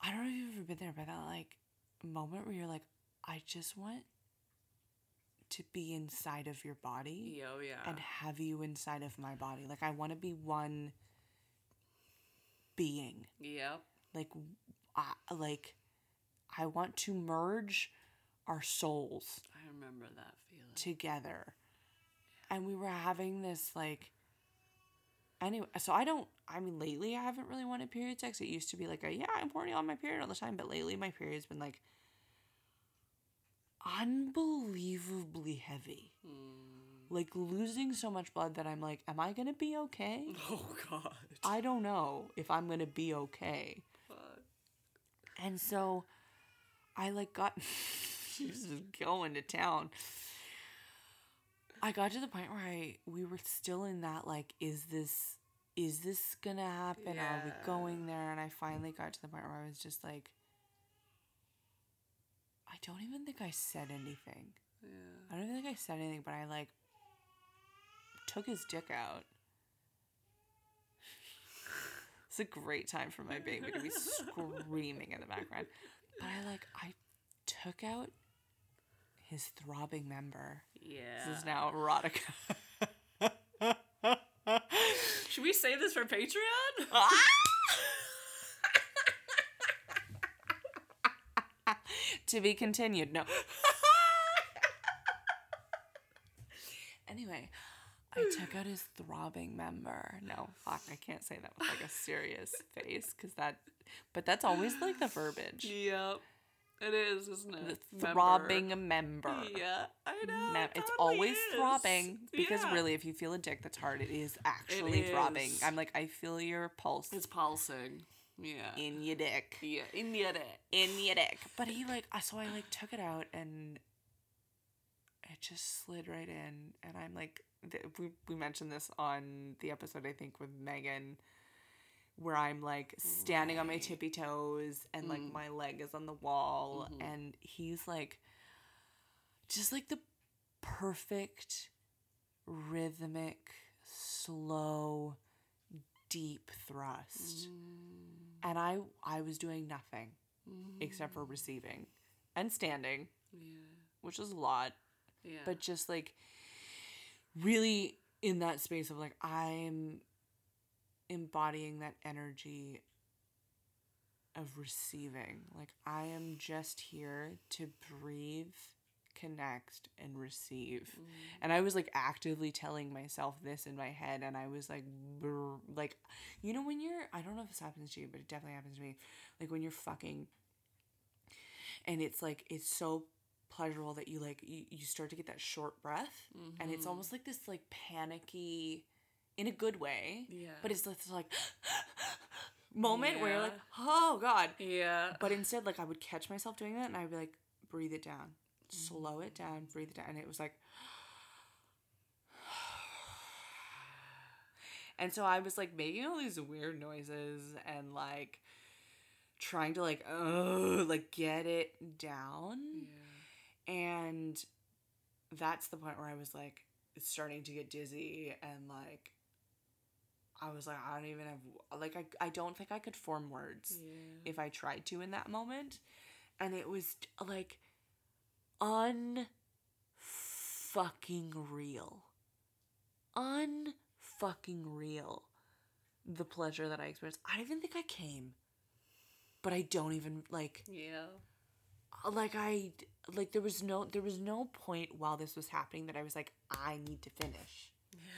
I don't know if you've ever been there, but that like moment where you're like, I just want to be inside of your body oh yeah. and have you inside of my body. Like I want to be one being. yep. Like I like I want to merge our souls I remember that feeling. together. And we were having this like anyway, so I don't I mean lately I haven't really wanted period sex. It used to be like a yeah, I'm horny on my period all the time, but lately my period's been like unbelievably heavy. Hmm. Like losing so much blood that I'm like, am I gonna be okay? [laughs] Oh God. I don't know if I'm gonna be okay. Fuck. And so I like got she's [laughs] [laughs] just going to town. I got to the point where I we were still in that like is this is this gonna happen? Are we going there? And I finally got to the point where I was just like I don't even think I said anything. Yeah. I don't even think I said anything, but I like took his dick out. [laughs] It's a great time for my baby to be [laughs] screaming in the background. But I like I took out his throbbing member. Yeah. This is now erotica. [laughs] Should we save this for Patreon? [laughs] Ah! to be continued. No. [laughs] anyway, I took out his throbbing member. No, fuck, I can't say that with like a serious face because that, but that's always like the verbiage. yep. It is, isn't it? Member. throbbing member. Yeah, I know. It's always is. throbbing because Yeah. really, if you feel a dick that's hard, it is actually It throbbing. I'm like, I feel your pulse It's pulsing. Yeah. in your dick. yeah, in your dick. in your dick. But he like, I so I like took it out and it just slid right in. And I'm like, th- we we mentioned this on the episode I think with Megan, where I'm like standing on my tippy toes and like Mm. my leg is on the wall, Mhm. and he's like, just like the perfect rhythmic, slow, deep thrust. And I I was doing nothing except for receiving and standing, Yeah. which is a lot, Yeah. but just like really in that space of like I'm embodying that energy of receiving. Like I am just here to breathe, connect and receive. Mm. And I was like actively telling myself this in my head and I was like brr, like you know when you're I don't know if this happens to you, but it definitely happens to me. Like when you're fucking and it's like it's so pleasurable that you like you, you start to get that short breath and it's mm-hmm. almost like this like panicky in a good way Yeah. but it's this like [gasps] moment where you're like oh god yeah. but instead like i would catch myself doing that and i'd be like breathe it down mm-hmm. slow it down breathe it down and it was like [sighs] and so i was like making all these weird noises and like trying to like oh like get it down Yeah. and that's the point where I was like starting to get dizzy and like I was like I don't even have like I, I don't think I could form words Yeah. if I tried to in that moment and it was like un fucking real un fucking real the pleasure that I experienced I don't even think I came but I don't even like Yeah. Uh, like I like there was no there was no point while this was happening that I was like I need to finish.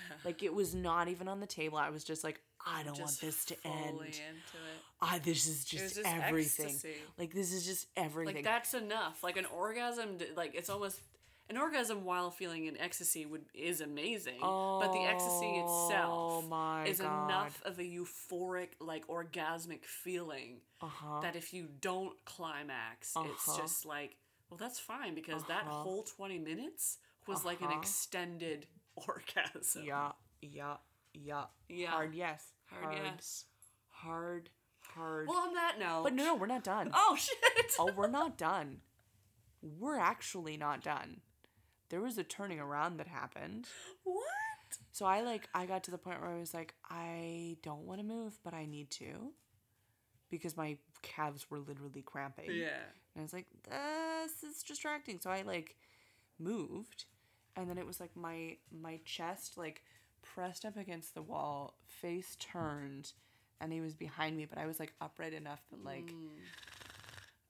Yeah. [laughs] Like it was not even on the table. I was just like I don't want this to end. into it. I this is just, just everything. ecstasy. Like this is just everything. Like that's enough. Like an orgasm, like it's almost an orgasm while feeling an ecstasy would is amazing. but the ecstasy Oh itself is God. enough of a euphoric, like orgasmic feeling uh-huh. that if you don't climax, it's Uh-huh. just like, well, that's fine because that Uh-huh. whole twenty minutes was like an Uh-huh. extended [laughs] orgasm. yeah, yeah, yeah. Yeah. Hard yes. Hard yes. Hard, hard. Well, on that note. but no, no, we're not done. Oh shit. oh, we're not done. We're actually not done. There was a turning around that happened. What? So I like I got to the point where I was like I don't want to move, but I need to because my calves were literally cramping. Yeah. And I was like this is distracting. So I like moved and then it was like my my chest like pressed up against the wall, face turned, and he was behind me, but I was like upright enough that like mm.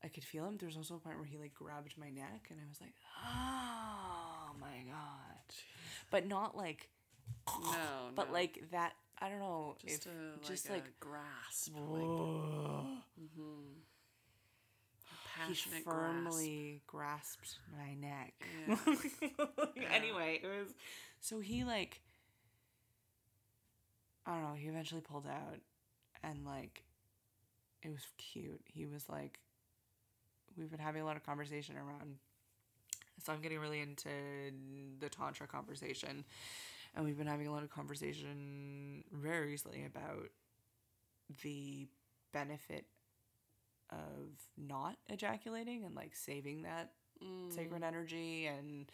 I could feel him. There was also a point where he like grabbed my neck, and I was like, oh my god, but not like, No, but no. like that. I don't know. just if, a just like, like grasp, like mm-hmm. A he passionate firmly grasped my neck. [laughs] Yeah. Anyway, it was so he like I don't know, he eventually pulled out and like it was cute. He was like we've been having a lot of conversation around so I'm getting really into the tantra conversation and we've been having a lot of conversation very recently about the benefit of not ejaculating and like saving that sacred mm. energy and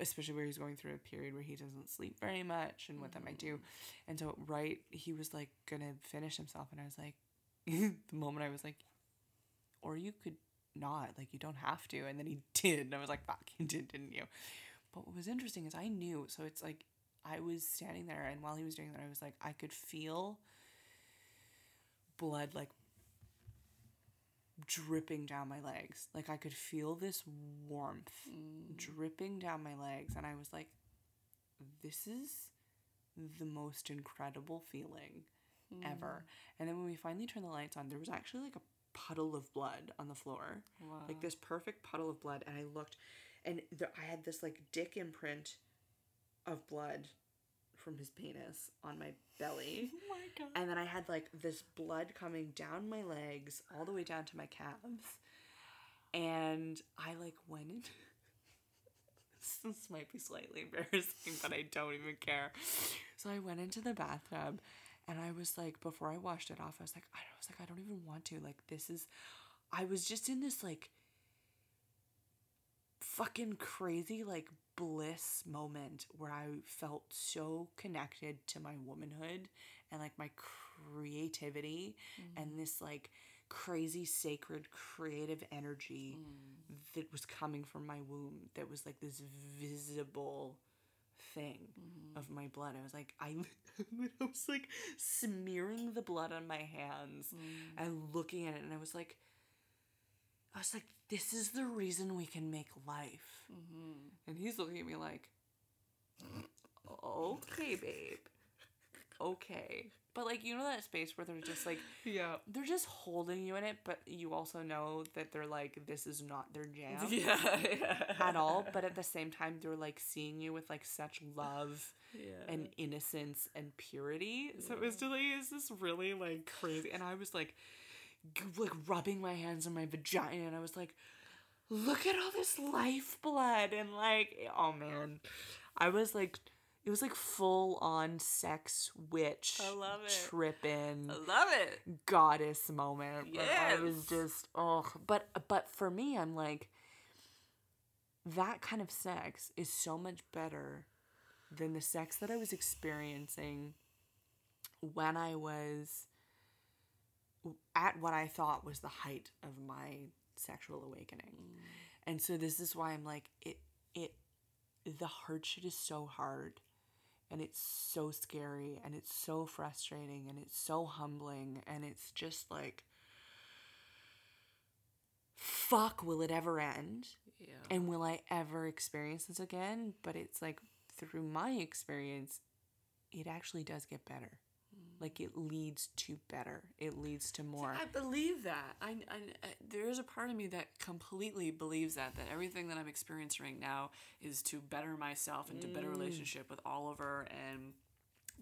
especially where he's going through a period where he doesn't sleep very much and what that might do. Mm. And so right he was like gonna finish himself and i was like [laughs] the moment i was like or you could not like you don't have to. And then he [laughs] did and i was like fuck you did didn't you? But what was interesting is i knew so it's like i was standing there and while he was doing that i was like i could feel blood like dripping down my legs. Like I could feel this warmth mm. dripping down my legs and I was like this is the most incredible feeling ever. Hmm. And then when we finally turned the lights on, there was actually like a puddle of blood on the floor. Like this perfect puddle of blood and I looked and there, I had this like dick imprint of blood from his penis on my belly. [laughs] Oh my god. And then I had like this blood coming down my legs all the way down to my calves. And I like went into [laughs] this might be slightly embarrassing, but I don't even care. So I went into the bathtub and I was like, before I washed it off, I was like, I was like, I don't even want to. Like, this is, I was just in this like fucking crazy like bliss moment where I felt so connected to my womanhood and like my creativity mm. and this like crazy sacred creative energy mm. that was coming from my womb that was like this visible thing mm-hmm. of my blood. I was like I [laughs] I was like smearing the blood on my hands mm. and looking at it and I was like I was like, this is the reason we can make life. Mm-hmm. And he's looking at me like, okay, babe. Okay. But like, you know that space where they're just like, yeah. they're just holding you in it, but you also know that they're like, this is not their jam [laughs] Yeah. yeah. at all. But at the same time, they're like seeing you with like such love Yeah. and innocence and purity. So it was just like, it's this really like crazy. And I was like, like rubbing my hands on my vagina, and I was like, look at all this lifeblood, and like, oh man, I was like. It was like full on sex witch I love it. tripping I love it. goddess moment. where I was just oh, but but for me, I'm like that kind of sex is so much better than the sex that I was experiencing when I was at what I thought was the height of my sexual awakening. Mm. And so this is why I'm like it it the hard shit is so hard and it's so scary and it's so frustrating and it's so humbling and it's just like fuck will it ever end Yeah. and will i ever experience this again but it's like through my experience it actually does get better like it leads to better it leads to more I believe that. I, I, I- there is a part of me that completely believes that that everything that I'm experiencing right now is to better myself and to better mm. relationship with Oliver and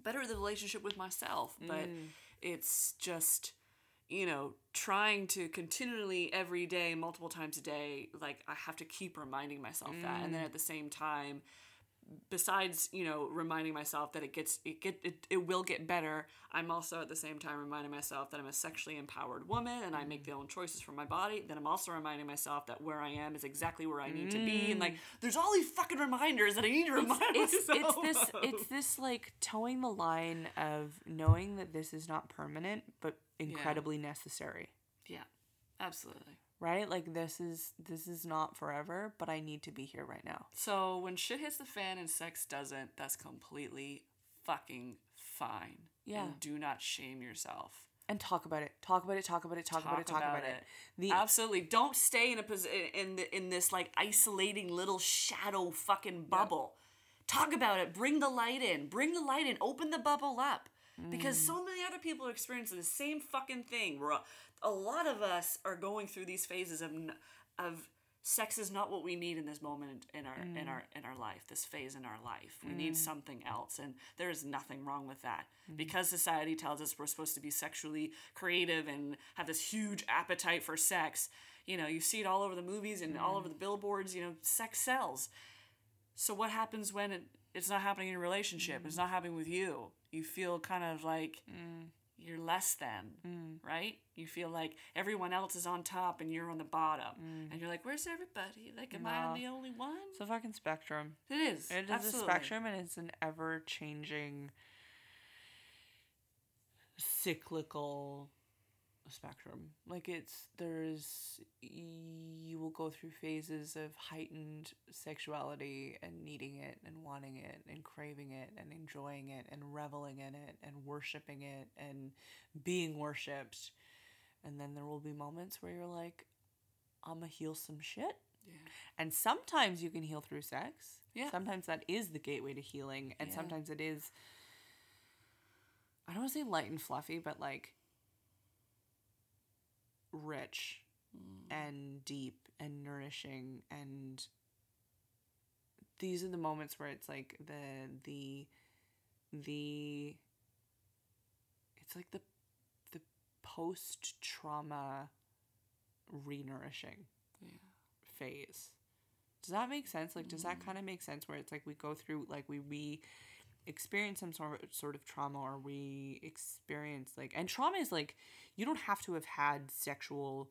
better the relationship with myself. But mm. it's just you know trying to continually every day, multiple times a day. Like I have to keep reminding myself that, and then mm. at the same time besides you know reminding myself that it gets it get it, it will get better i'm also at the same time reminding myself that i'm a sexually empowered woman and i make the own choices for my body then i'm also reminding myself that where i am is exactly where i need to be and like mm. there's all these fucking reminders that i need to remind it's it's myself this of. it's this like toeing the line of knowing that this is not permanent but incredibly necessary. Yeah absolutely right? Like this is this is not forever, but I need to be here right now. So when shit hits the fan and sex doesn't, that's completely fucking fine. Yeah. And do not shame yourself. And talk about it. Talk about it. Talk about it. Talk, about it. Talk about, it. The Absolutely. Don't stay in a position in the, in this like isolating little shadow fucking bubble. Talk about it. Bring the light in. Bring the light in. Open the bubble up. Because Mm. so many other people are experiencing the same fucking thing. Where a, a lot of us are going through these phases of of sex is not what we need in this moment in our Mm. in our in our life. This phase in our life, we need something else, and there is nothing wrong with that. Mm. Because society tells us we're supposed to be sexually creative and have this huge appetite for sex. You know, you see it all over the movies and all Mm. over the billboards. You know, sex sells. So what happens when it, it's not happening in a relationship? Mm. It's not happening with you. You feel kind of like mm. you're less than, mm. right? You feel like everyone else is on top and you're on the bottom, mm. and you're like, "Where's everybody? Like, am I the only one?" it's a fucking spectrum. It is. It is absolutely. a spectrum and it's an ever changing cyclical spectrum. Like it's there's you will go through phases of heightened sexuality and needing it and wanting it and craving it and enjoying it and reveling in it and worshiping it and being worshipped. And then there will be moments where you're like, I'm gonna heal some shit. Yeah. And sometimes you can heal through sex. Yeah. Sometimes that is the gateway to healing. And Yeah. sometimes it is, I don't want to say light and fluffy, but like rich Mm. and deep and nourishing. And these are the moments where it's like the, the, the, it's like the, the post trauma re nourishing Yeah. phase. Does that make sense? Like, does that Mm. kind of make sense where it's like we go through, like, we, we experience some sort of, sort of trauma or we experience, like, and trauma is like, you don't have to have had sexual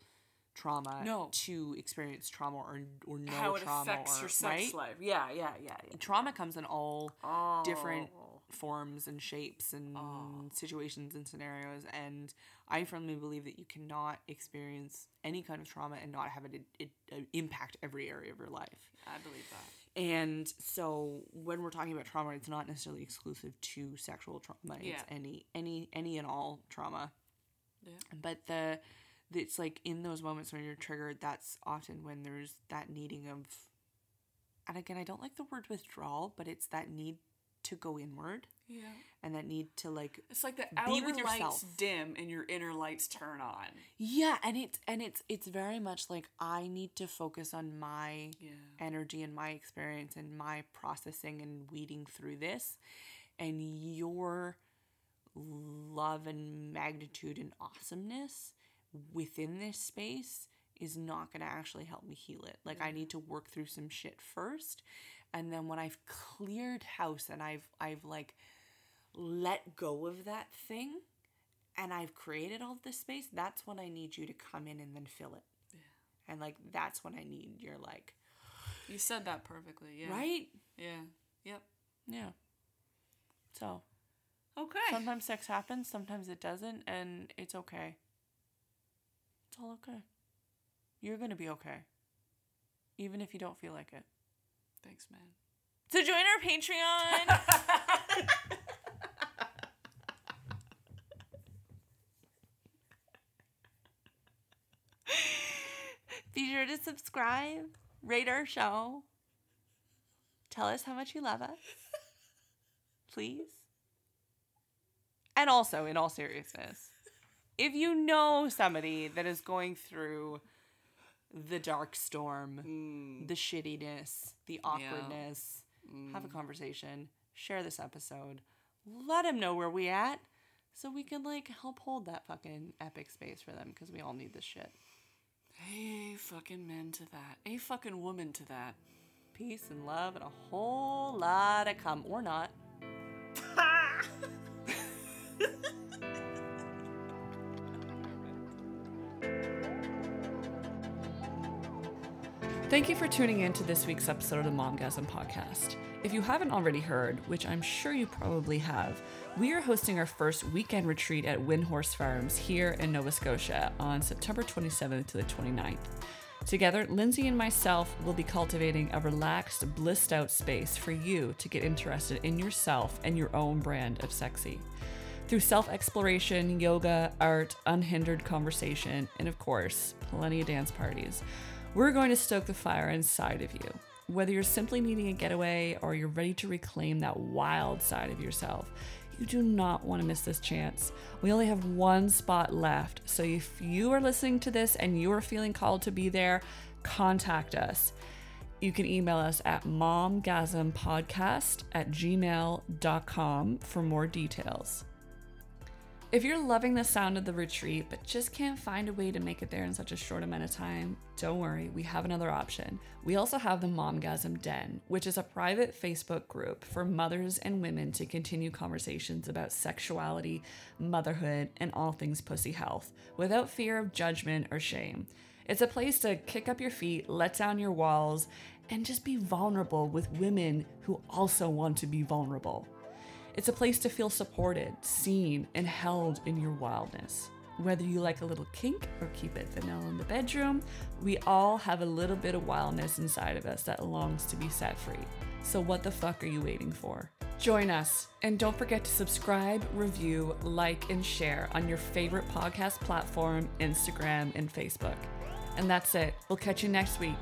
trauma No. to experience trauma or, or no How it trauma affects or, your sex right? life. Yeah, yeah, yeah, yeah. Trauma comes in all Oh. different forms and shapes and Oh. situations and scenarios and i firmly believe that you cannot experience any kind of trauma and not have it, it, it uh, impact every area of your life I believe that. And so when we're talking about trauma it's not necessarily exclusive to sexual trauma it's Yeah. any any any and all trauma Yeah. but the it's like in those moments when you're triggered that's often when there's that needing of and again i don't like the word withdrawal but it's that need to go inward Yeah. and that need to like It's like the Be outer with lights yourself. dim and your inner lights turn on. yeah and it's and it's it's very much like i need to focus on my Yeah. energy and my experience and my processing and weeding through this and your love and magnitude and awesomeness within this space is not going to actually help me heal it like i need to work through some shit first and then when i've cleared house and i've i've like let go of that thing and i've created all this space that's when i need you to come in and then fill it and like that's when i need your like You said that perfectly. Yeah. right Yeah. Yep. yeah so Okay. sometimes sex happens sometimes it doesn't and it's okay it's all okay you're gonna be okay even if you don't feel like it Thanks, man. so join our patreon [laughs] be sure to subscribe rate our show tell us how much you love us please and also in all seriousness if you know somebody that is going through the dark storm Mm. the shittiness, the awkwardness. Have a conversation. Share this episode. Let them know where we at, so we can like help hold that fucking epic space for them because we all need this shit. A fucking men to that. A fucking woman to that. Peace and love and a whole lot of come or not. [laughs] Thank you for tuning in to this week's episode of the Momgasm Podcast. If you haven't already heard, which I'm sure you probably have, we are hosting our first weekend retreat at Windhorse Farms here in Nova Scotia on September 27th to the 29th. Together, Lindsay and myself will be cultivating a relaxed, blissed out space for you to get interested in yourself and your own brand of sexy. Through self exploration, yoga, art, unhindered conversation, and of course, plenty of dance parties, we're going to stoke the fire inside of you. Whether you're simply needing a getaway or you're ready to reclaim that wild side of yourself, you do not want to miss this chance. We only have one spot left, so if you are listening to this and you are feeling called to be there, contact us. You can email us at momgasmpodcast at gmail.com for more details. If you're loving the sound of the retreat but just can't find a way to make it there in such a short amount of time, don't worry, we have another option. We also have the Momgasm Den, which is a private Facebook group for mothers and women to continue conversations about sexuality, motherhood, and all things pussy health without fear of judgment or shame. It's a place to kick up your feet, let down your walls, and just be vulnerable with women who also want to be vulnerable. It's a place to feel supported, seen, and held in your wildness. Whether you like a little kink or keep it vanilla in the bedroom, we all have a little bit of wildness inside of us that longs to be set free. So, what the fuck are you waiting for? Join us, and don't forget to subscribe, review, like, and share on your favorite podcast platform, Instagram, and Facebook. And that's it. We'll catch you next week.